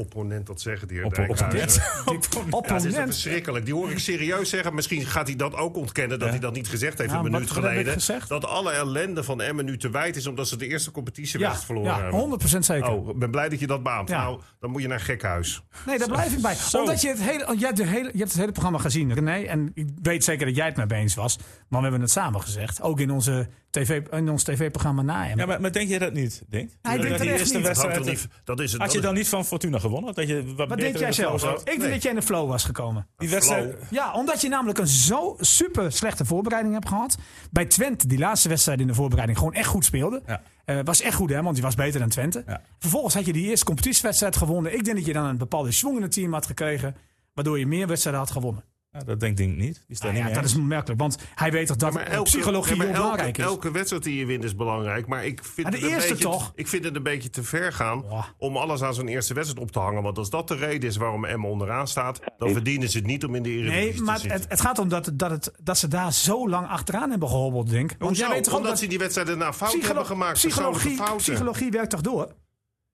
Speaker 4: opponent dat zeggen, die heer
Speaker 2: Op, op,
Speaker 4: Dijkhuizen.
Speaker 2: op,
Speaker 4: Ja, het is
Speaker 5: Opponent.
Speaker 4: verschrikkelijk. Die hoor ik serieus zeggen. Misschien gaat hij dat ook ontkennen dat
Speaker 2: Ja.
Speaker 4: hij dat niet gezegd heeft
Speaker 5: Ja,
Speaker 4: een minuut
Speaker 5: ik
Speaker 4: geleden.
Speaker 5: gezegd?
Speaker 4: Dat alle ellende van Emmen nu te wijd is omdat ze de eerste
Speaker 5: Ja,
Speaker 4: competitiewedstrijd verloren
Speaker 5: ja,
Speaker 4: hebben.
Speaker 5: 100% zeker.
Speaker 4: Oh, ik ben blij dat je dat beaamt.
Speaker 5: Ja.
Speaker 4: Nou, dan moet je naar gekhuis.
Speaker 5: Nee, daar blijf ik bij.
Speaker 2: Zo.
Speaker 5: Omdat je het hele, je hebt, de hele, je hebt het hele programma gezien, René. En ik weet zeker dat jij het mee eens was. Maar we hebben het samen gezegd. Ook in, onze TV, in ons tv-programma na hem.
Speaker 2: Ja, maar, maar denk je dat niet? Denk?
Speaker 5: Hij denkt
Speaker 2: dat.
Speaker 4: Dat, niet, dat is het.
Speaker 2: Had je
Speaker 4: dat
Speaker 2: dan niet van Fortuna gewonnen? Dat je wat,
Speaker 5: jij zelf? Ik denk dat jij in de flow was gekomen.
Speaker 2: Die wedstrijd.
Speaker 5: Ja, omdat je namelijk een zo super slechte voorbereiding hebt gehad. Bij Twente, die laatste wedstrijd in de voorbereiding, gewoon echt goed speelde.
Speaker 2: Ja.
Speaker 5: Eh, was echt goed, hè, want die was beter dan Twente.
Speaker 2: Ja.
Speaker 5: Vervolgens had je die eerste competitiewedstrijd gewonnen. Ik denk dat je dan een bepaalde schwung in het team had gekregen. Waardoor je meer wedstrijden had gewonnen.
Speaker 2: Ja, dat denk ik niet. Die staat
Speaker 5: Nou
Speaker 2: niet
Speaker 5: ja, dat is merkelijk, want hij weet toch dat
Speaker 4: Maar elke-
Speaker 5: psychologie
Speaker 4: ja, elke,
Speaker 5: belangrijk is.
Speaker 4: Elke wedstrijd die je wint is belangrijk. Maar ik vind,
Speaker 5: Maar de
Speaker 4: het, een
Speaker 5: eerste
Speaker 4: beetje,
Speaker 5: toch?
Speaker 4: ik vind het een beetje te ver gaan
Speaker 5: Ja.
Speaker 4: om alles aan zo'n eerste wedstrijd op te hangen. Want als dat de reden is waarom Emma onderaan staat, dan verdienen ze het niet om in de Eredivisie
Speaker 5: Nee,
Speaker 4: te
Speaker 5: maar
Speaker 4: zitten.
Speaker 5: het, het gaat om dat, dat, het, dat ze daar zo lang achteraan hebben gehobbeld, denk ik. Want
Speaker 4: Hoezo?
Speaker 5: jij weet toch
Speaker 4: Omdat
Speaker 5: dat
Speaker 4: ze die wedstrijden na fouten
Speaker 5: psycholo-
Speaker 4: hebben gemaakt.
Speaker 5: psychologie, psychologie werkt toch door?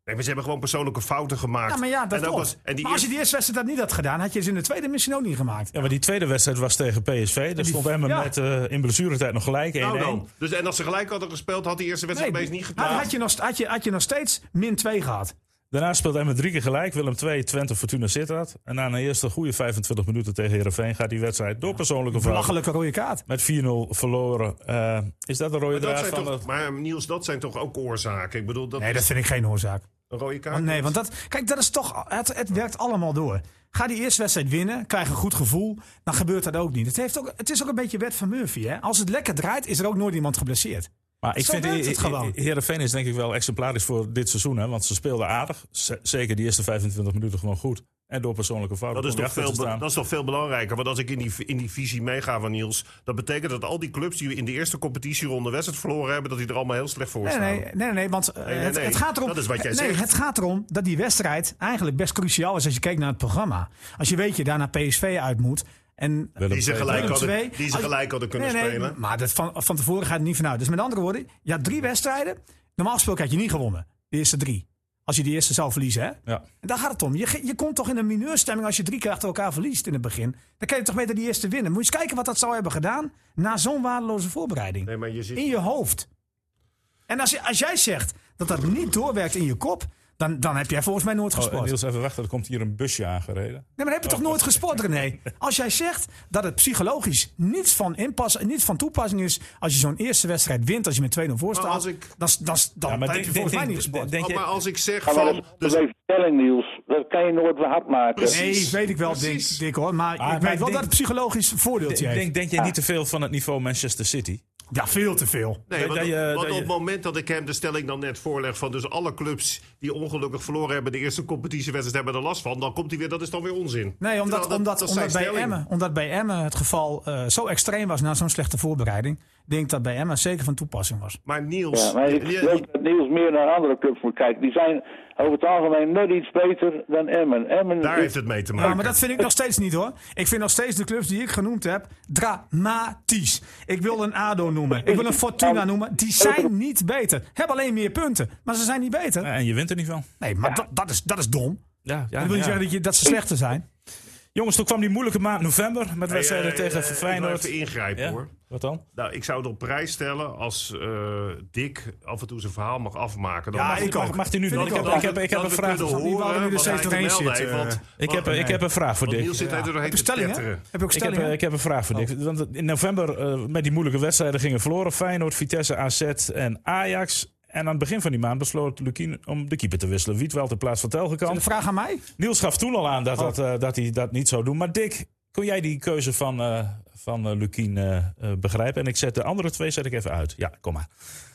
Speaker 4: Nee, maar ze hebben gewoon persoonlijke fouten gemaakt.
Speaker 5: Ja, maar ja, dat
Speaker 4: en ook was- en die
Speaker 5: maar als je
Speaker 4: eerste-
Speaker 5: die eerste wedstrijd dat niet had gedaan, had je ze in de tweede misschien ook niet gemaakt.
Speaker 2: Ja, maar die tweede wedstrijd was tegen PSV. Daar stond Emmen
Speaker 5: ja.
Speaker 2: met eh, in blessuretijd nog gelijk 1-1.
Speaker 4: Nou dan. Dus, en als ze gelijk hadden gespeeld, had die eerste wedstrijd opeens niet gedaan.
Speaker 5: had, je nog, had, je, had je nog steeds min 2 gehad.
Speaker 2: Daarna speelde Emmen drie keer gelijk. Willem 2, Twente, Fortuna Sittard. En na een eerste goede 25 minuten tegen Heerenveen gaat die wedstrijd door persoonlijke fouten
Speaker 5: Belachelijke rode kaart.
Speaker 2: met 4-0 verloren. Eh, is dat de rode draad van
Speaker 4: toch,
Speaker 2: het...
Speaker 4: maar Niels, dat zijn toch ook oorzaken? Ik bedoel, dat
Speaker 5: Nee,
Speaker 4: is
Speaker 5: dat vind ik geen oorzaak.
Speaker 4: Een rode kaart.
Speaker 5: Want nee, want dat, kijk, dat is toch, het, het werkt allemaal door. Ga die eerste wedstrijd winnen, krijg een goed gevoel, dan gebeurt dat ook niet. Het, heeft ook, het is ook een beetje wet van Murphy. Hè? Als het lekker draait, is er ook nooit iemand geblesseerd.
Speaker 2: Maar ik
Speaker 5: Zo
Speaker 2: vind
Speaker 5: het
Speaker 2: He-
Speaker 5: gewoon.
Speaker 2: Heerenveen is denk ik wel exemplarisch voor dit seizoen. Hè? Want ze speelden aardig. Z- zeker die eerste 25 minuten gewoon goed. En door persoonlijke fouten.
Speaker 4: Dat is, toch veel, dat is toch veel belangrijker. Want als ik in die, in die visie meega van Niels... dat betekent dat al die clubs die in de eerste competitieronde wedstrijd verloren hebben... dat die er allemaal heel slecht voor
Speaker 5: Nee,
Speaker 4: staan.
Speaker 5: nee, nee, nee, nee, want eh,
Speaker 4: nee,
Speaker 5: het, gaat erom.
Speaker 4: Dat is wat jij zegt.
Speaker 5: het gaat erom dat die wedstrijd eigenlijk best cruciaal is als je kijkt naar het programma. Als je weet je daar naar PSV uit moet. En
Speaker 4: Die ze gelijk hadden, die ze gelijk hadden kunnen
Speaker 5: nee, nee,
Speaker 4: spelen.
Speaker 5: Maar dat van, van tevoren gaat het niet vanuit. Dus met andere woorden, je had drie wedstrijden. Normaal gesproken had je niet gewonnen. De eerste drie. Als je die eerste zou verliezen, hè?
Speaker 2: Ja.
Speaker 5: En daar gaat het om. Je, je komt toch in een mineurstemming als je drie keer achter elkaar verliest in het begin. Dan kan je toch beter die eerste winnen. Moet je eens kijken wat dat zou hebben gedaan na zo'n waardeloze voorbereiding.
Speaker 4: Nee, maar je zit...
Speaker 5: In je hoofd. En als, je, als jij zegt dat dat niet doorwerkt in je kop, dan, dan heb jij volgens mij nooit
Speaker 2: Oh,
Speaker 5: gesport.
Speaker 2: Niels, even wachten. Er komt hier een busje aangereden.
Speaker 5: Nee, maar dan heb je toch nooit gesport, René? Als jij zegt dat het psychologisch niets van, inpas, niets van toepassing is als je zo'n eerste wedstrijd wint, als je met 2-0 voor staat,
Speaker 4: als ik-
Speaker 5: dan, dan, dan,
Speaker 2: Ja, maar
Speaker 5: dan
Speaker 2: denk-
Speaker 5: heb je volgens mij
Speaker 2: denk-
Speaker 5: niet gesport.
Speaker 2: denk-
Speaker 4: Oh,
Speaker 2: je-
Speaker 4: maar als ik zeg
Speaker 3: dat
Speaker 4: van...
Speaker 3: is
Speaker 4: Dus,
Speaker 3: een stelling, Niels. Dat kan je nooit weer hard maken.
Speaker 4: Precies.
Speaker 5: Nee, weet ik wel, Dick,
Speaker 4: Precies.
Speaker 5: Dick, hoor. Maar,
Speaker 2: Maar-
Speaker 5: ik
Speaker 2: maar
Speaker 5: weet wel
Speaker 2: denk-
Speaker 5: dat het psychologisch voordeeltje heeft.
Speaker 2: Denk, denk jij niet te veel van het niveau Manchester City?
Speaker 5: Ja, veel te veel.
Speaker 4: Nee,
Speaker 2: Dat-
Speaker 4: want,
Speaker 2: dat je-
Speaker 4: want
Speaker 2: dat
Speaker 4: op
Speaker 2: je-
Speaker 4: het moment dat ik hem de stelling dan net voorleg van dus alle clubs die ongelukkig verloren hebben de eerste competitiewedstrijd hebben er last van, dan komt hij weer, dat is dan weer onzin.
Speaker 5: Nee, omdat,
Speaker 4: Terwijl
Speaker 5: omdat,
Speaker 4: dat
Speaker 5: omdat, bij. Emmen, omdat bij Emmen het geval eh, zo extreem was na zo'n slechte voorbereiding. denk ik dat bij Emmen zeker van toepassing was.
Speaker 4: Maar Niels,
Speaker 3: Ja, maar ik dat Niels meer naar andere clubs moet kijken. Die zijn over het algemeen net iets beter dan Emmen. Emmen
Speaker 4: daar
Speaker 3: is-
Speaker 4: heeft het mee te maken.
Speaker 5: Ja, maar dat vind ik nog steeds niet hoor. Ik vind nog steeds de clubs die ik genoemd heb dramatisch. Ik wil een ADO noemen. Ik wil een Fortuna noemen. Die zijn niet beter. Hebben alleen meer punten. Maar ze zijn niet beter.
Speaker 2: Ja, en je wint er niet van.
Speaker 5: Nee, maar dat, dat, is, dat is dom.
Speaker 2: Ja, ja,
Speaker 5: Dat wil niet
Speaker 2: ja.
Speaker 5: zeggen dat, je, dat ze slechter zijn.
Speaker 2: Jongens, toen kwam die moeilijke maand november met wedstrijden
Speaker 4: eh,
Speaker 2: tegen
Speaker 4: eh, ik wil
Speaker 2: Feyenoord.
Speaker 4: even ingrijpen
Speaker 2: Ja?
Speaker 4: hoor.
Speaker 2: Wat dan?
Speaker 4: Nou, ik zou het op prijs stellen als eh, Dick af en toe zijn verhaal mag afmaken. Dan
Speaker 5: Ja,
Speaker 4: mag,
Speaker 5: ik
Speaker 2: Mag,
Speaker 5: ook.
Speaker 2: mag hij nu doen?
Speaker 5: ik
Speaker 2: Ik heb, ik heb, ik een vraag.
Speaker 5: Die
Speaker 4: horen
Speaker 5: nu er steeds doorheen zitten.
Speaker 4: want-
Speaker 2: Ik heb, ik heb een vraag voor Dick.
Speaker 4: Niels zit er doorheen
Speaker 5: Heb stellingen?
Speaker 4: tetteren.
Speaker 5: Heb je ook
Speaker 2: Ik heb, eh, ik heb een vraag voor Dick. Want in november eh, met die moeilijke wedstrijden gingen verloren. Feyenoord, Vitesse, AZ en Ajax. En aan het begin van die maand besloot Lukien om de keeper te wisselen. Wietweld in plaats van
Speaker 5: Een
Speaker 2: Telgekamp.
Speaker 5: vraag aan mij?
Speaker 2: Niels gaf toen al aan dat, dat, eh, dat hij dat niet zou doen. Maar Dick, kon jij die keuze van, eh van eh, Lukien begrijpen? En ik zet de andere twee zet ik even uit. Ja, kom maar.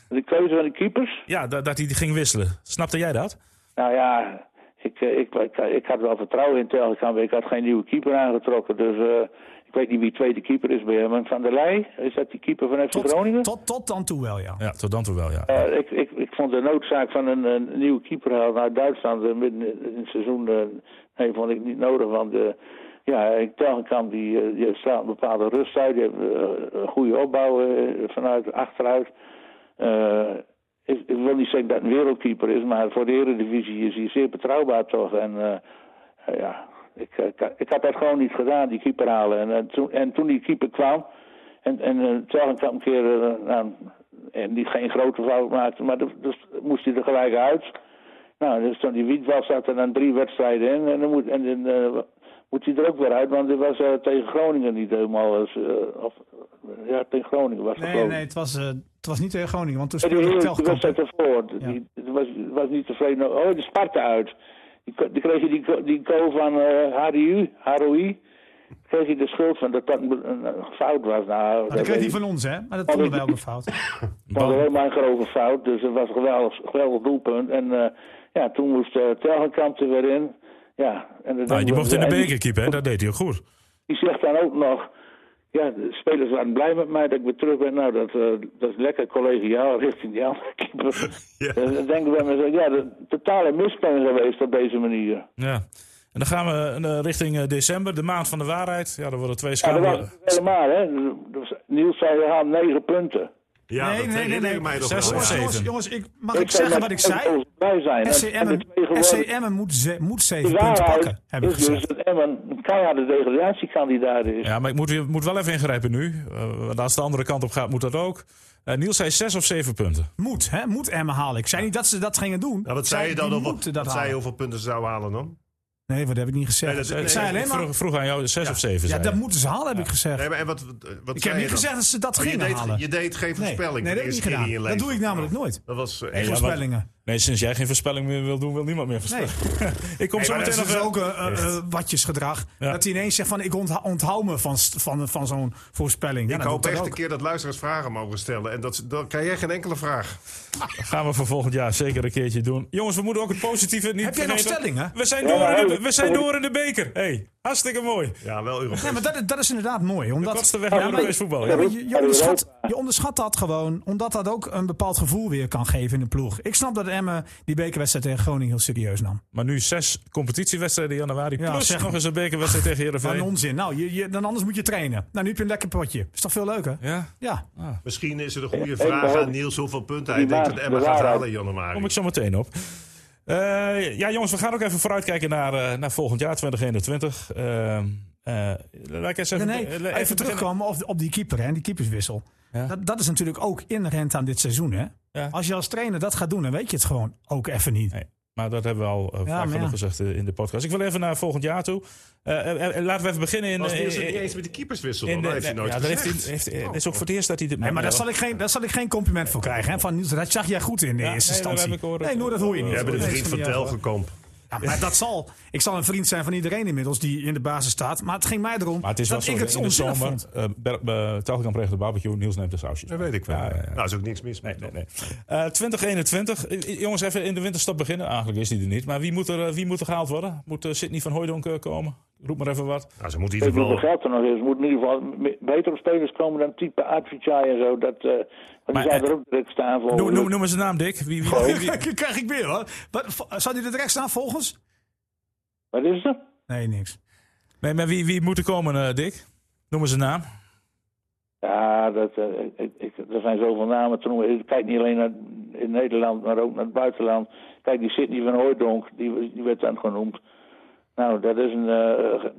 Speaker 3: De keuze van de keepers.
Speaker 2: Ja, dat, dat hij ging wisselen. Snapte jij dat?
Speaker 3: Nou ja, ik, ik, ik, ik had wel vertrouwen in Telgekamp. Ik had geen nieuwe keeper aangetrokken. Dus eh, ik weet niet wie tweede keeper is bij hem. Van der Leij, is dat die keeper van FC Groningen?
Speaker 5: Tot, tot dan toe wel, ja.
Speaker 2: Ja, tot dan toe wel, ja.
Speaker 3: Eh, ik, ik, ik vond de noodzaak van een, een nieuwe keeper halen naar Duitsland eh, midden in het seizoen. eh, nee, vond ik niet nodig. Want eh, ja, ik Telgekamp die, die slaat een bepaalde rust uit. Die heeft een goede opbouw vanuit achteruit. Eh, ik, ik wil niet zeggen dat het een wereldkeeper is, maar voor de Eredivisie is hij zeer betrouwbaar toch. En ja, ik, eh, ik, ik had dat gewoon niet gedaan, die keeper halen. En, eh, toen, en toen die keeper kwam, en, en uh, Telgekamp een keer eh, nou, en die geen grote fout maakte, maar dus, dus moest hij er gelijk uit. Nou, dus toen die Wietwal zat er dan drie wedstrijden in en dan moet, en, eh, moet hij er ook weer uit, want het was eh, tegen Groningen niet helemaal. eh, of, ja, tegen Groningen was het
Speaker 5: Nee, nee, het was, eh, het was niet tegen Groningen, want toen speelde Telgekamp.
Speaker 3: wedstrijd ervoor,
Speaker 5: Ja.
Speaker 3: die, die was, was niet tevreden. Oh, de Sparta uit. Die, kreeg je die, die goal van eh HDU, HROI. Kreeg je de schuld van dat dat een, fout was. Nou,
Speaker 5: Maar
Speaker 3: dat
Speaker 5: dat kreeg hij van ons, hè? Maar dat vonden wij ook een fout.
Speaker 3: Dat was helemaal een grove fout. Dus het was een geweldig, geweldig doelpunt. En eh, ja, toen moest uh, Telgenkamp er weer in. Ja, en dan
Speaker 2: Nou, die mocht in de beker keeper, hè? dat deed hij ook goed.
Speaker 3: Die zegt dan ook nog... Ja, de spelers waren blij met mij dat ik weer terug ben. Nou, dat, eh, dat is lekker collegiaal richting die andere keeper.
Speaker 4: Ja.
Speaker 3: Dan denk ik bij mezelf, ja, de totale miskenning geweest op deze manier.
Speaker 2: Ja. En dan gaan we eh, richting eh, december, de maand van de waarheid. Ja, er worden twee
Speaker 3: Ja, dat was het helemaal, hè. Dus Niels zei, we gaan negen punten.
Speaker 4: Ja,
Speaker 5: nee,
Speaker 4: dat
Speaker 5: nee, nee, nee.
Speaker 4: mij ja.
Speaker 2: zeven.
Speaker 5: Jongens, jongens ik, mag ik, zeggen wat ik zei?
Speaker 3: blij zijn.
Speaker 5: Emmen, moet, moet zeven punten pakken, heb ik
Speaker 3: dus
Speaker 5: gezegd.
Speaker 3: dat Emmen een keiharde degradatiekandidaat is.
Speaker 2: Ja, maar ik moet, weer- moet wel even ingrijpen nu. Eh, want als de andere kant op gaat, moet dat ook. Eh, Niels zei zes of zeven punten.
Speaker 5: Moet, hè? Moet Emmen halen. Ik zei niet dat ze dat gingen doen.
Speaker 4: Nou, wat zei je dan? Over,
Speaker 5: dat
Speaker 4: zei je hoeveel punten ze zouden halen dan?
Speaker 5: Nee, wat heb ik niet gezegd.
Speaker 4: Nee, dat-
Speaker 5: ik zei
Speaker 4: nee,
Speaker 5: alleen maar...
Speaker 2: vroeg, vroeg aan jou zes of zeven.
Speaker 5: Ja, dat moeten ze halen, heb ik gezegd.
Speaker 4: Nee, maar en wat, wat
Speaker 5: ik heb niet gezegd dat ze dat
Speaker 4: Oh, je,
Speaker 5: gingen
Speaker 4: deed,
Speaker 5: halen.
Speaker 4: je deed geen voorspelling.
Speaker 5: nee, dat heb ik niet gedaan. Dat doe ik namelijk nooit.
Speaker 4: Dat was
Speaker 2: ja,
Speaker 5: Voorspellingen.
Speaker 2: Nee, sinds jij geen voorspelling meer wil doen, wil niemand meer voorspellen. ik kom
Speaker 5: Nee,
Speaker 2: zo meteen
Speaker 5: dat
Speaker 2: nog
Speaker 5: dus
Speaker 2: wel.
Speaker 5: ook uh, uh, watjesgedrag.
Speaker 2: Ja.
Speaker 5: Dat hij ineens zegt van ik onthoud me van, van, van zo'n voorspelling. Ja,
Speaker 4: Ik
Speaker 5: dat
Speaker 4: hoop echt
Speaker 5: dat
Speaker 4: een keer dat luisteraars vragen mogen stellen. En dat, dan krijg jij geen enkele vraag.
Speaker 2: Gaan we voor volgend jaar zeker een keertje doen. Jongens, we moeten ook het positieve niet
Speaker 5: Heb jij nog
Speaker 2: vergeten.
Speaker 5: stellingen?
Speaker 2: We zijn, door, in de, we zijn door in de beker. Hey, hartstikke mooi.
Speaker 4: Ja, wel Europees.
Speaker 5: Nee, maar dat, dat is inderdaad mooi. Omdat,
Speaker 2: kortste weg
Speaker 5: Ja,
Speaker 2: naar
Speaker 5: maar
Speaker 2: Europees voetbal.
Speaker 5: Ja,
Speaker 2: Ja.
Speaker 5: maar je, je, onderschat, je onderschat dat gewoon, omdat dat ook een bepaald gevoel weer kan geven in de ploeg. Ik snap dat Emmen die bekerwedstrijd tegen Groningen heel serieus nam.
Speaker 2: Maar nu zes competitiewedstrijden in januari.
Speaker 5: Ja,
Speaker 2: plus
Speaker 5: zeg
Speaker 2: nog eens een bekerwedstrijd tegen
Speaker 5: Wat een
Speaker 2: Heerenveen.
Speaker 5: onzin. Nou, je, je, dan anders moet je trainen. Nou, nu heb je een lekker potje. Is toch veel leuker?
Speaker 2: Ja,
Speaker 5: Ja.
Speaker 4: Misschien is het een goede vraag aan Niels hoeveel punten hij denkt dat Emma
Speaker 3: de
Speaker 4: gaat halen in januari.
Speaker 2: kom ik zo meteen op. Eh, ja, jongens, we gaan ook even vooruitkijken naar, eh, naar volgend jaar, 2021. Eh, eh, laat ik eens even,
Speaker 5: Nee, even,
Speaker 2: beginnen.
Speaker 5: terugkomen op, op die keeper en die keeperswissel.
Speaker 2: Ja.
Speaker 5: Dat, dat is natuurlijk ook inherent aan dit seizoen. Hè?
Speaker 2: Ja.
Speaker 5: Als je als trainer dat gaat doen, dan weet je het gewoon ook even niet.
Speaker 2: Nee. Maar dat hebben we al uh, vaak
Speaker 5: maar
Speaker 2: genoeg
Speaker 5: ja.
Speaker 2: gezegd eh, in de podcast. Ik wil even naar volgend jaar toe. Eh, laten we even beginnen in...
Speaker 4: Was niet eens met de keeperswissel? dan? Dat heeft hij nooit
Speaker 2: ja, dat heeft hij, heeft, Het is ook voor het eerst dat hij... dit-
Speaker 5: Nee, maar daar zal, ik geen, daar zal ik geen compliment voor krijgen. Hè? Van dat zag jij goed in de
Speaker 2: Ja,
Speaker 5: eerste
Speaker 2: nee,
Speaker 5: instantie. nee, dat hoor je niet.
Speaker 4: We hebben de vriend van. Telgekamp.
Speaker 5: Ja, maar dat zal. Ik zal een vriend zijn van iedereen inmiddels die in de basis staat. Maar het ging mij erom
Speaker 2: Maar het is wel
Speaker 5: dat
Speaker 2: zo,
Speaker 5: ik het
Speaker 2: in de zomer... Uh, Telgekamp regelt de barbecue, Niels neemt de sausjes.
Speaker 4: Dat weet ik wel.
Speaker 2: Ja, ja, ja.
Speaker 4: Nou, is ook niks mis
Speaker 2: Nee,
Speaker 4: mee.
Speaker 2: nee, nee. Eh, 2021. Eh, Jongens, even in de winterstop beginnen. Eigenlijk is die er niet. Maar wie moet er, eh, wie moet er gehaald worden? Moet uh, Sidney van Hooijdonk eh, komen? Roep maar even wat.
Speaker 4: Nou, ze moeten in ieder geval...
Speaker 3: geld er nog is. Er moeten in ieder geval betere spelers komen dan type Advicai en zo. Dat, eh want die zou
Speaker 2: eh,
Speaker 3: er ook direct staan voor.
Speaker 2: Noem, noem, noem eens een naam, Dick. Wie, wie, wie- wie-
Speaker 5: Kijk, krijg ik weer hoor. Wat, zou die er direct staan volgens?
Speaker 3: Wat is er?
Speaker 5: Nee, niks.
Speaker 2: nee, maar wie, wie moet er komen, eh, Dick? Noem eens een naam.
Speaker 3: Ja, dat, ik, ik, er zijn zoveel namen te noemen. Ik kijk niet alleen naar in Nederland, maar ook naar het buitenland. Kijk, die Sidney van Hooijdonk, die, die werd dan genoemd. Nou, dat is een,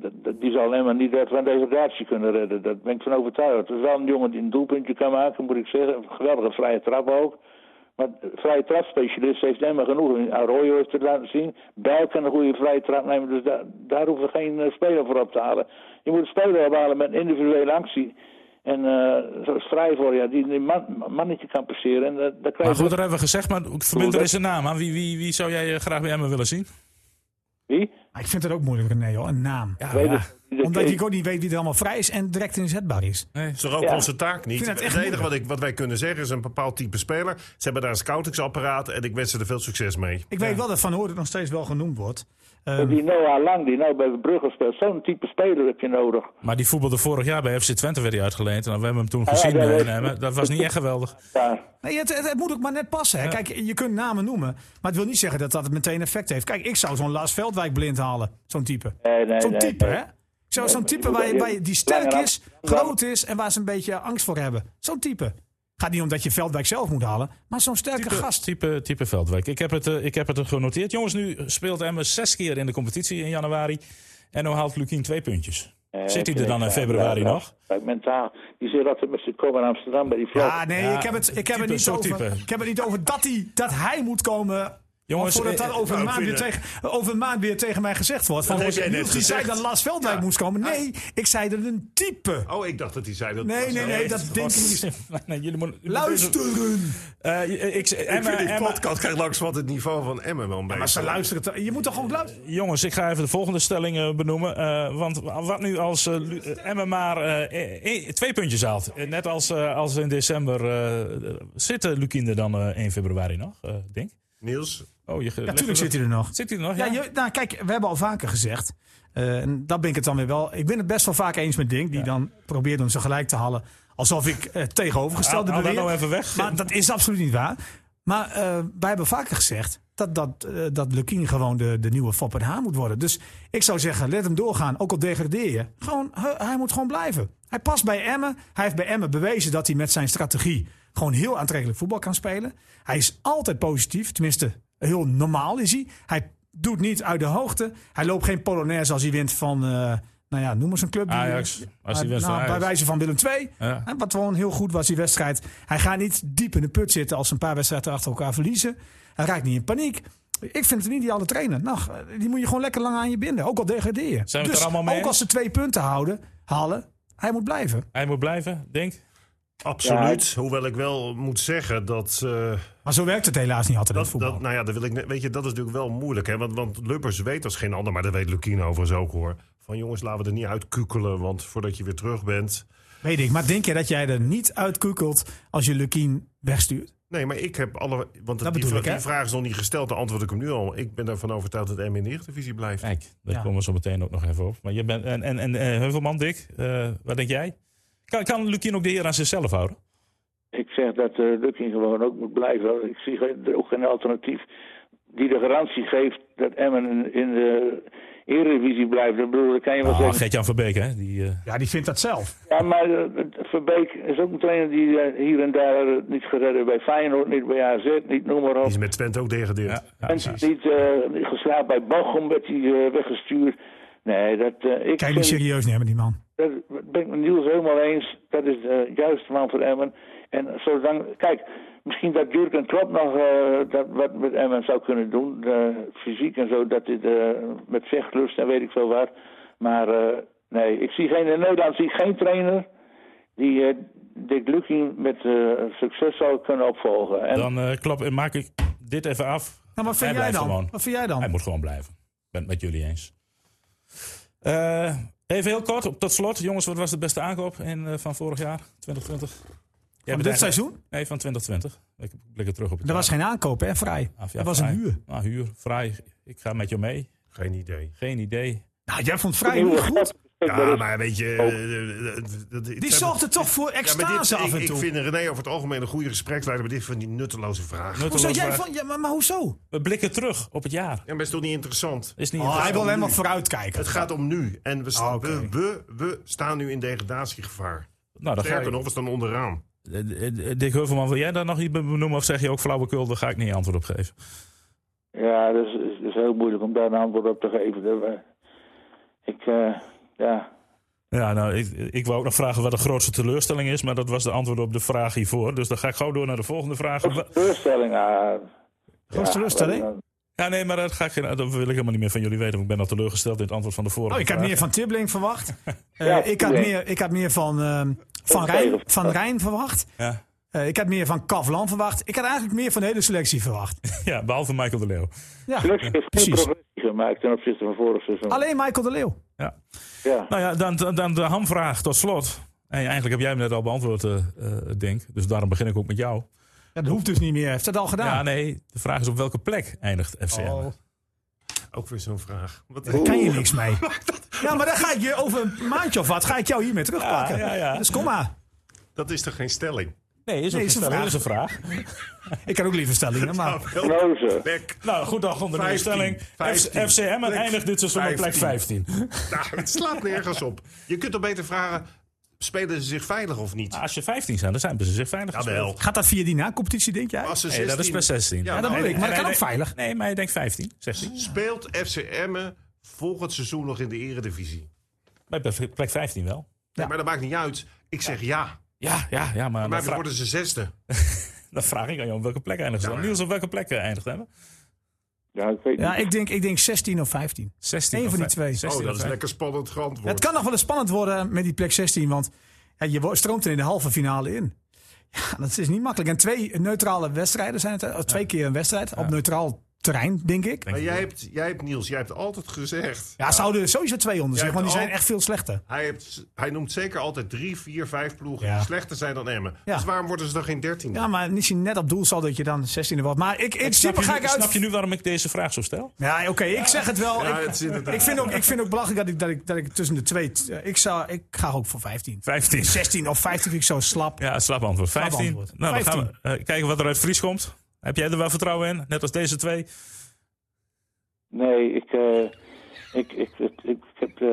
Speaker 3: dat- dat- die zal alleen maar niet uit van degradatie kunnen redden. Daar ben ik van overtuigd. Het is wel een jongen die een doelpuntje kan maken, moet ik zeggen. Een geweldige vrije trap ook. Maar vrije trapspecialist heeft helemaal genoeg. Arroyo heeft het laten zien. Bijl kan een goede vrije trap nemen. Dus daar, daar hoeven we geen eh, speler voor op te halen. Je moet een speler ophalen met individuele actie. En eh zoals Vrijvoor, ja, die man, mannetje kan passeren. En, dat daar krijg
Speaker 2: Maar goed, dat hebben we gezegd. Maar verbind er
Speaker 3: dat-
Speaker 2: eens een naam aan. Wie, wie, wie zou jij graag bij Emmen willen zien?
Speaker 3: Wie?
Speaker 5: Maar ik vind het ook moeilijk, René, hoor. Een naam.
Speaker 2: Ja,
Speaker 5: Omdat ik ook niet weet wie er allemaal vrij is en direct inzetbaar is.
Speaker 2: Nee.
Speaker 4: Dat is toch ook
Speaker 3: Ja.
Speaker 4: onze taak niet?
Speaker 5: Ik vind
Speaker 4: Het,
Speaker 5: het echt
Speaker 4: enige wat, ik, wat wij kunnen zeggen is een bepaald type speler. Ze hebben daar een scoutingsapparaat en ik wens ze er veel succes mee.
Speaker 5: Ik weet wel dat Van Hoorn nog steeds wel genoemd wordt. Ehm,
Speaker 3: Die Noah Lang, die nou bij de Brugge speelt. Zo'n type speler heb je nodig.
Speaker 2: Maar die voetbalde vorig jaar bij FC Twente werd hij uitgeleend. En we hebben hem toen gezien
Speaker 3: dat
Speaker 2: eh. Dat was niet echt geweldig.
Speaker 3: Ja.
Speaker 5: Nee, het, het, het moet ook maar net passen. Hè. Kijk, je kunt namen noemen. Maar het wil niet zeggen dat dat meteen effect heeft. Kijk, ik zou zo'n Lars Veldwijk blind halen. Zo'n type.
Speaker 3: Nee, nee,
Speaker 5: Zo'n
Speaker 3: nee,
Speaker 5: type,
Speaker 3: nee.
Speaker 5: hè? Ik zou zo'n
Speaker 3: Nee,
Speaker 5: type waar je,
Speaker 3: je-
Speaker 5: waar je- die sterk is, groot is en waar ze een beetje angst voor hebben. Zo'n type. Gaat niet omdat je Veldwijk zelf moet halen, maar zo'n sterke gast.
Speaker 2: Type, type Veldwijk. Ik heb, het, eh, ik heb het er genoteerd. Jongens, nu speelt Emmen zes keer in de competitie in januari. En nu haalt Lukien twee puntjes.
Speaker 3: Eh,
Speaker 2: Zit hij er dan in februari
Speaker 3: ja,
Speaker 2: nog?
Speaker 3: Kijk, mentaal. Die zit altijd met zijn kop in Amsterdam bij die vlag.
Speaker 5: Ja, nee,
Speaker 2: Ja,
Speaker 5: ik heb het, ik heb
Speaker 2: type,
Speaker 5: het niet over.
Speaker 2: type.
Speaker 5: Ik heb het niet over dat hij, dat hij moet komen.
Speaker 2: Jongens,
Speaker 5: voordat dat
Speaker 2: eh,
Speaker 5: over een,
Speaker 4: nou,
Speaker 5: maand weer tegen, over een maand weer tegen mij gezegd wordt. Van,
Speaker 4: Dat
Speaker 5: Niels, die zei dat Lars Veldwijk
Speaker 4: Ja.
Speaker 5: moest komen. Nee, ik zei dat een type.
Speaker 4: Oh, ik dacht dat hij zei dat...
Speaker 5: Nee, nee, nee, dat denk ik niet.
Speaker 2: Nee, jullie moeten...
Speaker 5: Luisteren!
Speaker 2: Eh, ik,
Speaker 4: Ik
Speaker 2: Emma,
Speaker 4: vind die podcast krijgt langs wat het niveau van Emmen wel een beetje.
Speaker 5: Maar ze luisteren. te- Je moet toch gewoon luisteren?
Speaker 2: Jongens, ik ga even de volgende stelling eh, benoemen. Eh, want wat nu als eh, eh, Emma maar eh, eh, twee puntjes haalt. Eh, Net als, eh, als in december. eh zit uh, Lukien er dan eh, 1 februari nog, eh denk
Speaker 4: Niels,
Speaker 2: Oh, je,
Speaker 5: Ja, natuurlijk zit hij er nog.
Speaker 2: Zit hij er nog?
Speaker 5: Ja,
Speaker 2: Ja,
Speaker 5: je, nou, kijk, we hebben al vaker gezegd. eh, en dat ben ik het dan weer wel. Ik ben het best wel vaak eens met Dink. Die dan probeert om ze gelijk te halen. Alsof ik eh tegenovergestelde
Speaker 2: haal dat nou even weg.
Speaker 5: Maar dat is absoluut niet waar. Maar eh, wij hebben vaker gezegd dat, dat, dat Lukien gewoon de, de nieuwe Fop en moet worden. Dus ik zou zeggen, let hem doorgaan. Ook al degradeer je. Gewoon, hij, hij moet gewoon blijven. Hij past bij Emmen. Hij heeft bij Emmen bewezen dat hij met zijn strategie gewoon heel aantrekkelijk voetbal kan spelen. Hij is altijd positief. Tenminste, heel normaal is hij. Hij doet niet uit de hoogte. Hij loopt geen polonaise als hij wint van... eh, nou ja, noem eens een club. die-
Speaker 2: Ajax. Als hij wint van
Speaker 5: nou,
Speaker 2: Ajax.
Speaker 5: Bij wijze van Willem II.
Speaker 2: Ja.
Speaker 5: Wat gewoon heel goed was, die wedstrijd. Hij gaat niet diep in de put zitten als ze een paar wedstrijden achter elkaar verliezen. Hij raakt niet in paniek. Ik vind het een ideale trainer. Nou, die moet je gewoon lekker lang aan je binden. Ook al degradeer je.
Speaker 2: Zijn we
Speaker 5: dus
Speaker 2: er allemaal mee
Speaker 5: ook als ze twee punten houden, halen, hij moet blijven.
Speaker 2: Hij moet blijven, denk.
Speaker 4: Absoluut. Hoewel ik wel moet zeggen dat. Uh,
Speaker 5: maar zo werkt het helaas niet altijd
Speaker 4: dat,
Speaker 5: in voetbal.
Speaker 4: Dat, nou ja, dat wil ik. Weet je, dat is natuurlijk wel moeilijk, hè? Want, want Lubbers weet als geen ander, maar dat weet Lukien overigens ook hoor. Van jongens, laten we er niet uitkukelen, want voordat je weer terug bent.
Speaker 5: Weet ik, maar denk je dat jij er niet uitkukelt als je Lukien wegstuurt?
Speaker 4: Nee, maar ik heb alle. Want dat die, ik, die vraag is nog niet gesteld, dan antwoord ik hem nu al. Ik ben ervan overtuigd dat M in de Eredivisie blijft.
Speaker 2: Kijk, daar komen we zo meteen ook nog even op. Maar je bent, en, en, en uh, Heuvelman, Dick, uh, wat denk jij? Kan, kan Lukien ook de heer aan zichzelf houden?
Speaker 3: Ik zeg dat uh, Lukien gewoon ook moet blijven. Ik zie geen, ook geen alternatief die de garantie geeft dat Emmen in de Eredivisie blijft. Dat bedoel, kan je wel oh, zeggen.
Speaker 2: Gert-Jan Verbeek, hè? Die, uh...
Speaker 5: Ja, die vindt dat zelf.
Speaker 3: Ja, maar uh, Verbeek is ook een trainer die uh, hier en daar niet gered bij Feyenoord, niet bij AZ, niet noem maar op. Die
Speaker 4: is met Twente ook degradeerd. Ja,
Speaker 3: ja, en niet geslaagd bij Bochum, werd hij weggestuurd. Nee, dat... ik
Speaker 5: kan je niet serieus nemen, die man.
Speaker 3: Dat ben ik met Niels helemaal eens. Dat is de juiste man voor Emmen. En zolang... Kijk, misschien dat Jurgen Klopp nog uh, dat wat met Emmen zou kunnen doen. Fysiek en zo, dat dit uh, met vechtlust en weet ik veel wat. Maar nee, ik zie geen, in Nederland zie ik geen trainer die Dick Lukien met succes zou kunnen opvolgen.
Speaker 2: En... Dan klap, maak ik dit even af.
Speaker 5: Nou, wat vind jij dan?
Speaker 2: Gewoon.
Speaker 5: Wat vind jij dan?
Speaker 2: Hij moet gewoon blijven. Ik ben het met jullie eens. Even heel kort, tot slot. Jongens, wat was de beste aankoop in, van vorig jaar, 2020?
Speaker 5: Van dit seizoen?
Speaker 2: Nee, van 2020. Ik blik er terug op het
Speaker 5: Er was geen aankoop, hè? Vrij. Ah, dat was een huur.
Speaker 2: Ah, huur, vrij. Ik ga met jou mee.
Speaker 4: Geen idee.
Speaker 2: Geen idee.
Speaker 5: Nou, jij vond vrij goed.
Speaker 4: Ja, maar weet je...
Speaker 5: Uh, die zorgde toch voor extase ja, af en toe.
Speaker 4: Ik, vind René over het algemeen een goede gespreksleider... maar dit van die nutteloze vragen.
Speaker 5: Nutteloze hoezo, jij vond, ja, maar, maar, hoezo?
Speaker 2: We blikken terug op het jaar. Ja,
Speaker 4: maar is toch niet interessant?
Speaker 2: Is niet
Speaker 5: oh,
Speaker 2: interessant.
Speaker 5: Hij wil helemaal vooruitkijken.
Speaker 4: Het gaat om nu. En we, oh, okay. we, we, we, staan nu in degradatiegevaar. Nou, Sterker nog, we staan onderaan.
Speaker 2: Eh, eh, Dick Heuvelman, wil jij daar nog iets benoemen of zeg je ook flauwekul? Daar ga ik niet antwoord op geven.
Speaker 3: Ja, dat is, is heel moeilijk om daar een antwoord op te geven. Ik, uh, ja...
Speaker 2: Ja, nou, ik, ik wou ook nog vragen wat de grootste teleurstelling is, maar dat was de antwoord op de vraag hiervoor. Dus dan ga ik gauw door naar de volgende vraag.
Speaker 3: Teleurstelling, ah,
Speaker 5: Grootste teleurstelling?
Speaker 2: Ja, nee, maar dat, ga ik, dat wil ik helemaal niet meer van jullie weten. Ik ben al teleurgesteld in het antwoord van de vorige
Speaker 5: Oh, ik had meer van Tibbling verwacht. uh, ik, had meer, ik had meer van, uh, van, Rijn, van Rijn verwacht. Ja. Uh, ik had meer van Kavlan verwacht. Ik had eigenlijk meer van de hele selectie verwacht.
Speaker 2: ja, behalve Michael de Leeuw.
Speaker 3: Ja, selectie heeft geen progressie gemaakt ten opzichte van vorig seizoen.
Speaker 5: Alleen Michael de Leeuw.
Speaker 2: Ja. Ja. Nou ja, dan, dan de hamvraag tot slot. En eigenlijk heb jij hem net al beantwoord, uh, Denk. Dus daarom begin ik ook met jou.
Speaker 5: Ja, dat hoeft dus niet meer. Heeft dat al gedaan?
Speaker 2: Ja, nee. De vraag is op welke plek eindigt FCM? Oh.
Speaker 4: Ook weer zo'n vraag.
Speaker 5: Wat Daar kan je niks mee. ja, maar dan ga ik je over een maandje of wat, ga ik jou hiermee terugpakken. Ja, ja, ja. Dus kom maar.
Speaker 4: Dat is toch geen stelling?
Speaker 2: Nee, is, nee, is, een, vraag. is een vraag.
Speaker 5: ik kan ook liever stellingen, maar...
Speaker 2: Nou, goed, dan onder de stelling. FCM eindigt dit seizoen op plek 15.
Speaker 4: Nou, het slaat nergens op. Je kunt toch beter vragen spelen ze zich veilig of niet?
Speaker 2: als je 15 zijn, dan zijn ze zich veilig.
Speaker 5: wel. Gaat dat via die na-competitie, denk jij?
Speaker 2: Als ze 16... nee, dat is per 16.
Speaker 5: Ja, dat wil ik. Maar dat kan ook veilig.
Speaker 2: Nee, maar je denkt 15, 16.
Speaker 4: Speelt FCM volgend seizoen nog in de eredivisie?
Speaker 2: Bij plek 15 wel.
Speaker 4: Ja. Maar dat maakt niet uit. Ik zeg ja.
Speaker 2: Ja, ja, ja. Maar,
Speaker 4: maar dan worden ze zesde.
Speaker 2: dan vraag ik aan jou op welke plek eindigt ze Niels, op welke plek eindigt hebben?
Speaker 3: Ja, ik weet
Speaker 5: ja, ik denk, ik denk 16 of 15.
Speaker 2: 16
Speaker 5: Eén van die twee.
Speaker 4: 16 oh, dat is lekker spannend antwoord.
Speaker 5: Ja, het kan nog wel eens spannend worden met die plek 16, want ja, je stroomt er in de halve finale in. Ja, dat is niet makkelijk. En twee neutrale wedstrijden zijn het. Twee keer een wedstrijd op neutraal terrein, denk ik.
Speaker 4: Maar jij hebt, jij hebt, Niels, jij hebt altijd gezegd...
Speaker 5: Ja, zouden er sowieso twee onder zijn, want die zijn echt veel slechter.
Speaker 4: Hij, heeft, hij noemt zeker altijd drie, vier, vijf ploegen die slechter zijn dan Emmen. Dus waarom worden ze dan geen dertiende?
Speaker 5: Ja, maar niet net op doel zal dat je dan zestiende wordt. Maar ik, in
Speaker 2: snap, je,
Speaker 5: ga ik uit...
Speaker 2: snap je nu waarom ik deze vraag zo stel?
Speaker 5: Ja, oké, ik zeg het wel. ik, ik, vind ook, ik vind ook belachelijk dat ik, dat ik, dat ik tussen de twee... Ik, zou, ik ga ook voor 15.
Speaker 2: 15.
Speaker 5: 16 of 15 vind ik zo slap.
Speaker 2: Ja, slap antwoord. 15. Slap antwoord. Nou, 15. dan gaan we uh, kijken wat er uit Fries komt. Heb jij er wel vertrouwen in? Net als deze twee?
Speaker 3: Nee, ik, uh, ik, ik, ik, heb uh,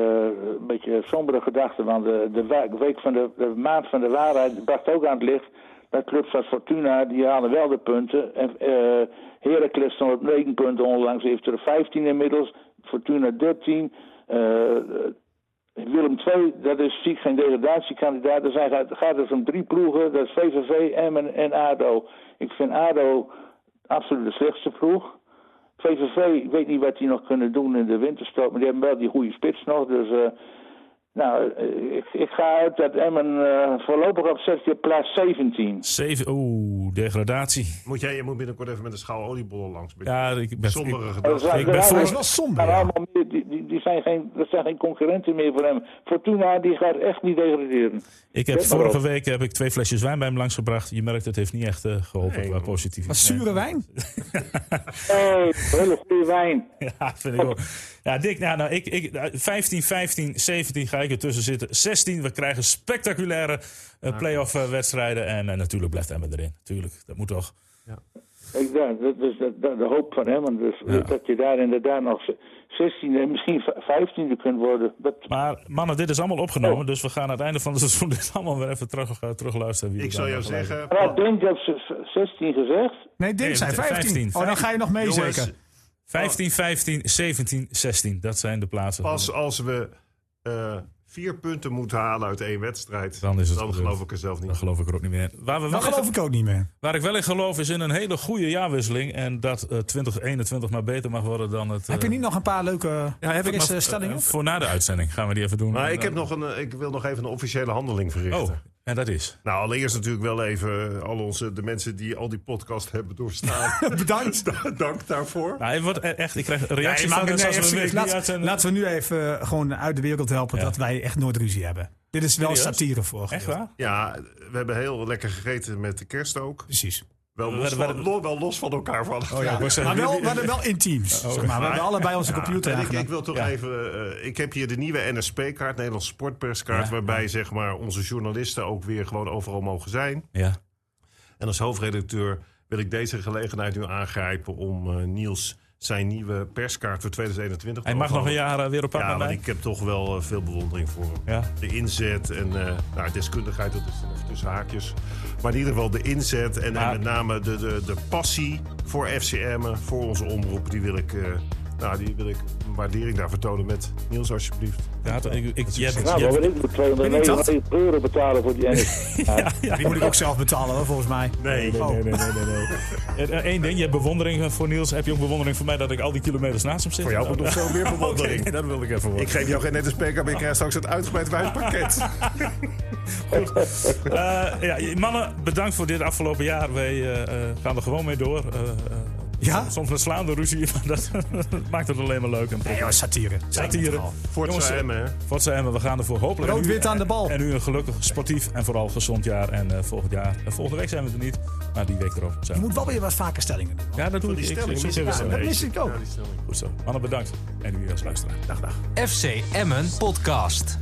Speaker 3: een beetje sombere gedachten. Want de, de week van de, maand van de waarheid bracht ook aan het licht dat clubs als Fortuna, die halen wel de punten. En uh, Heracles stond op 9 punten onlangs, heeft er 15 inmiddels. Fortuna 13. Willem II, dat is ziek geen degradatiekandidaat. Er zijn, gaat, gaat dus om drie ploegen, dat is VVV, Emmen en ADO. Ik vind ADO absoluut de slechtste ploeg. VVV, ik weet niet wat die nog kunnen doen in de winterstop, maar die hebben wel die goede spits nog. Dus uh, Nou, eh, ik, ik ga uit dat Emmen eh, voorlopig op zet je plaats 17.
Speaker 2: Zeven, oeh, degradatie.
Speaker 4: Moet jij, je moet binnenkort even met een schaal oliebollen langs.
Speaker 2: Ja, ik ben,
Speaker 4: sombere
Speaker 2: ik-
Speaker 4: gedachten.
Speaker 3: Dat
Speaker 2: ik ben voor-
Speaker 5: is wel somber, ja.
Speaker 3: allemaal die, zijn geen, dat zijn geen concurrenten meer voor hem. Fortuna die gaat echt niet degraderen.
Speaker 2: ik heb
Speaker 3: maar
Speaker 2: vorige
Speaker 3: op.
Speaker 2: week heb ik twee flesjes wijn bij hem langsgebracht. Je merkt, het heeft niet echt eh, geholpen
Speaker 4: Nee.
Speaker 2: qua positief.
Speaker 5: Was zure wijn?
Speaker 3: Hey, hele goede wijn.
Speaker 2: Ja, vind ik ook. Ja, Dick, nou, nou, ik, ik, nou, 15, 15, 17 ga ik ertussen zitten. 16, we krijgen spectaculaire eh, play-off eh, wedstrijden. En natuurlijk blijft Emmen erin. Tuurlijk, dat moet toch.
Speaker 3: Ik, ja, dat is de, de, de hoop van hem. Dus
Speaker 2: Ja.
Speaker 3: dat je daar inderdaad nog 16 en misschien 15e kunt worden. Dat,
Speaker 2: Maar mannen, dit is allemaal opgenomen. Dus we gaan aan het einde van het seizoen dit allemaal weer even terug, uh, terugluisteren. wie
Speaker 4: Ik zal
Speaker 2: dan
Speaker 4: jou
Speaker 2: nog gelijk
Speaker 4: zeggen,
Speaker 3: maar Dink heeft 16 gezegd.
Speaker 5: Nee, Dink
Speaker 2: Nee,
Speaker 5: zei 15.
Speaker 2: 15.
Speaker 5: Oh, dan ga je nog mee
Speaker 4: jongens,
Speaker 5: zeker.
Speaker 2: 15, 15, 17, 16. Dat zijn de plaatsen.
Speaker 4: pas als we eh, vier punten moeten halen uit één wedstrijd,
Speaker 2: Dan is het gebeurd.
Speaker 4: geloof ik er zelf niet.
Speaker 2: Daar geloof ik er ook niet meer in. Waar, we wel
Speaker 5: Dat geloof ik ook niet meer.
Speaker 2: waar ik wel in geloof is in een hele goede jaarwisseling. En dat eh 2021 maar beter mag worden dan het...
Speaker 5: Heb je
Speaker 2: eh,
Speaker 5: niet nog een paar leuke
Speaker 2: ja, heb ik
Speaker 5: stellingen?
Speaker 2: eh, voor na de uitzending gaan we die even doen.
Speaker 4: Maar
Speaker 2: En
Speaker 4: ik, heb
Speaker 2: dan-
Speaker 4: nog een, eh, ik wil nog even een officiële handeling verrichten.
Speaker 2: Oh, en dat is?
Speaker 4: Nou, allereerst natuurlijk wel even al onze, de mensen die al die podcast hebben doorstaan.
Speaker 5: Bedankt.
Speaker 4: Dank daarvoor.
Speaker 2: Nou, het wordt e- echt, ik krijg reacties
Speaker 5: Nee, maar
Speaker 2: van
Speaker 5: nee,
Speaker 2: mensen als we
Speaker 5: Laat-. Laten we nu even eh, gewoon uit de wereld helpen
Speaker 2: Ja.
Speaker 5: dat wij echt nooit ruzie hebben. Dit is wel
Speaker 2: Serieus?
Speaker 5: satire voor.
Speaker 2: Echt waar?
Speaker 4: Ja, we hebben heel lekker gegeten met de kerst ook.
Speaker 5: Precies.
Speaker 4: Wel
Speaker 2: We
Speaker 4: los, van, lo- wel los van elkaar van.
Speaker 2: Oh ja,
Speaker 5: Maar wel, we wel intiems. zeg maar. We hebben allebei onze computer
Speaker 4: ik, wil toch
Speaker 5: Ja.
Speaker 4: even. eh, ik heb hier de nieuwe NSP-kaart, Nederlandse Sportperskaart,
Speaker 2: Ja,
Speaker 4: waarbij zeg maar onze journalisten ook weer gewoon overal mogen zijn.
Speaker 2: Ja.
Speaker 4: En als hoofdredacteur wil ik deze gelegenheid nu aangrijpen om eh, Niels zijn nieuwe perskaart voor 2021 te
Speaker 2: Hij mag nog een jaar eh, weer op pad
Speaker 4: Ja, want ik heb toch wel eh, veel bewondering voor hem.
Speaker 2: Ja.
Speaker 4: De inzet en eh nou, deskundigheid, dat is even tussen haakjes. Maar in ieder geval de inzet en, en met name de, de, de passie voor FCM, voor onze omroep, die wil ik, nou, die wil ik een waardering daar vertonen met Niels alsjeblieft.
Speaker 2: Ja, toch, ik, ik, je hebt-
Speaker 3: Nou,
Speaker 2: je hebt-
Speaker 3: ik moet 299 euro betalen voor die NS. Ja.
Speaker 5: Die moet ik ook zelf betalen, hoor, volgens mij.
Speaker 4: Nee,
Speaker 5: Oh.
Speaker 2: Nee, nee, nee, nee, nee. Eén ding, je hebt bewondering eh, voor Niels. Heb je ook bewondering voor mij dat ik al die kilometers naast hem zit?
Speaker 4: Voor jou komt nog veel meer bewondering.
Speaker 2: nee, dat wil ik even horen.
Speaker 4: Ik geef jou geen nette speaker, maar ik krijg straks het uitgebreid wijnpakket.
Speaker 2: Eh, ja, mannen, bedankt voor dit afgelopen jaar. Wij eh, eh, gaan er gewoon mee door. Eh, eh,
Speaker 5: Ja?
Speaker 2: Soms met slaande ruzie, maar dat maakt het alleen maar leuk. En
Speaker 5: Nee, joh, satire.
Speaker 2: satire.
Speaker 4: Forza
Speaker 2: Jongens,
Speaker 4: Emmen, hè?
Speaker 2: Forza Emmen, we gaan ervoor hopelijk.
Speaker 5: Rood-wit aan de bal.
Speaker 2: En u een gelukkig, sportief en vooral gezond jaar. En eh, volgend jaar, en volgende week zijn we er niet, maar die week erop zijn
Speaker 5: Je moet wel weer wat vaker stellingen doen.
Speaker 2: Ja, dat doe ik.
Speaker 4: Die
Speaker 2: Ik-
Speaker 4: stelling
Speaker 2: ik een
Speaker 4: een
Speaker 5: dat
Speaker 2: beetje.
Speaker 5: mis ik ook.
Speaker 4: Ja.
Speaker 2: Goed zo. Mannen, bedankt. En u als luisteraar. Dag, dag.
Speaker 1: FC Emmen Podcast.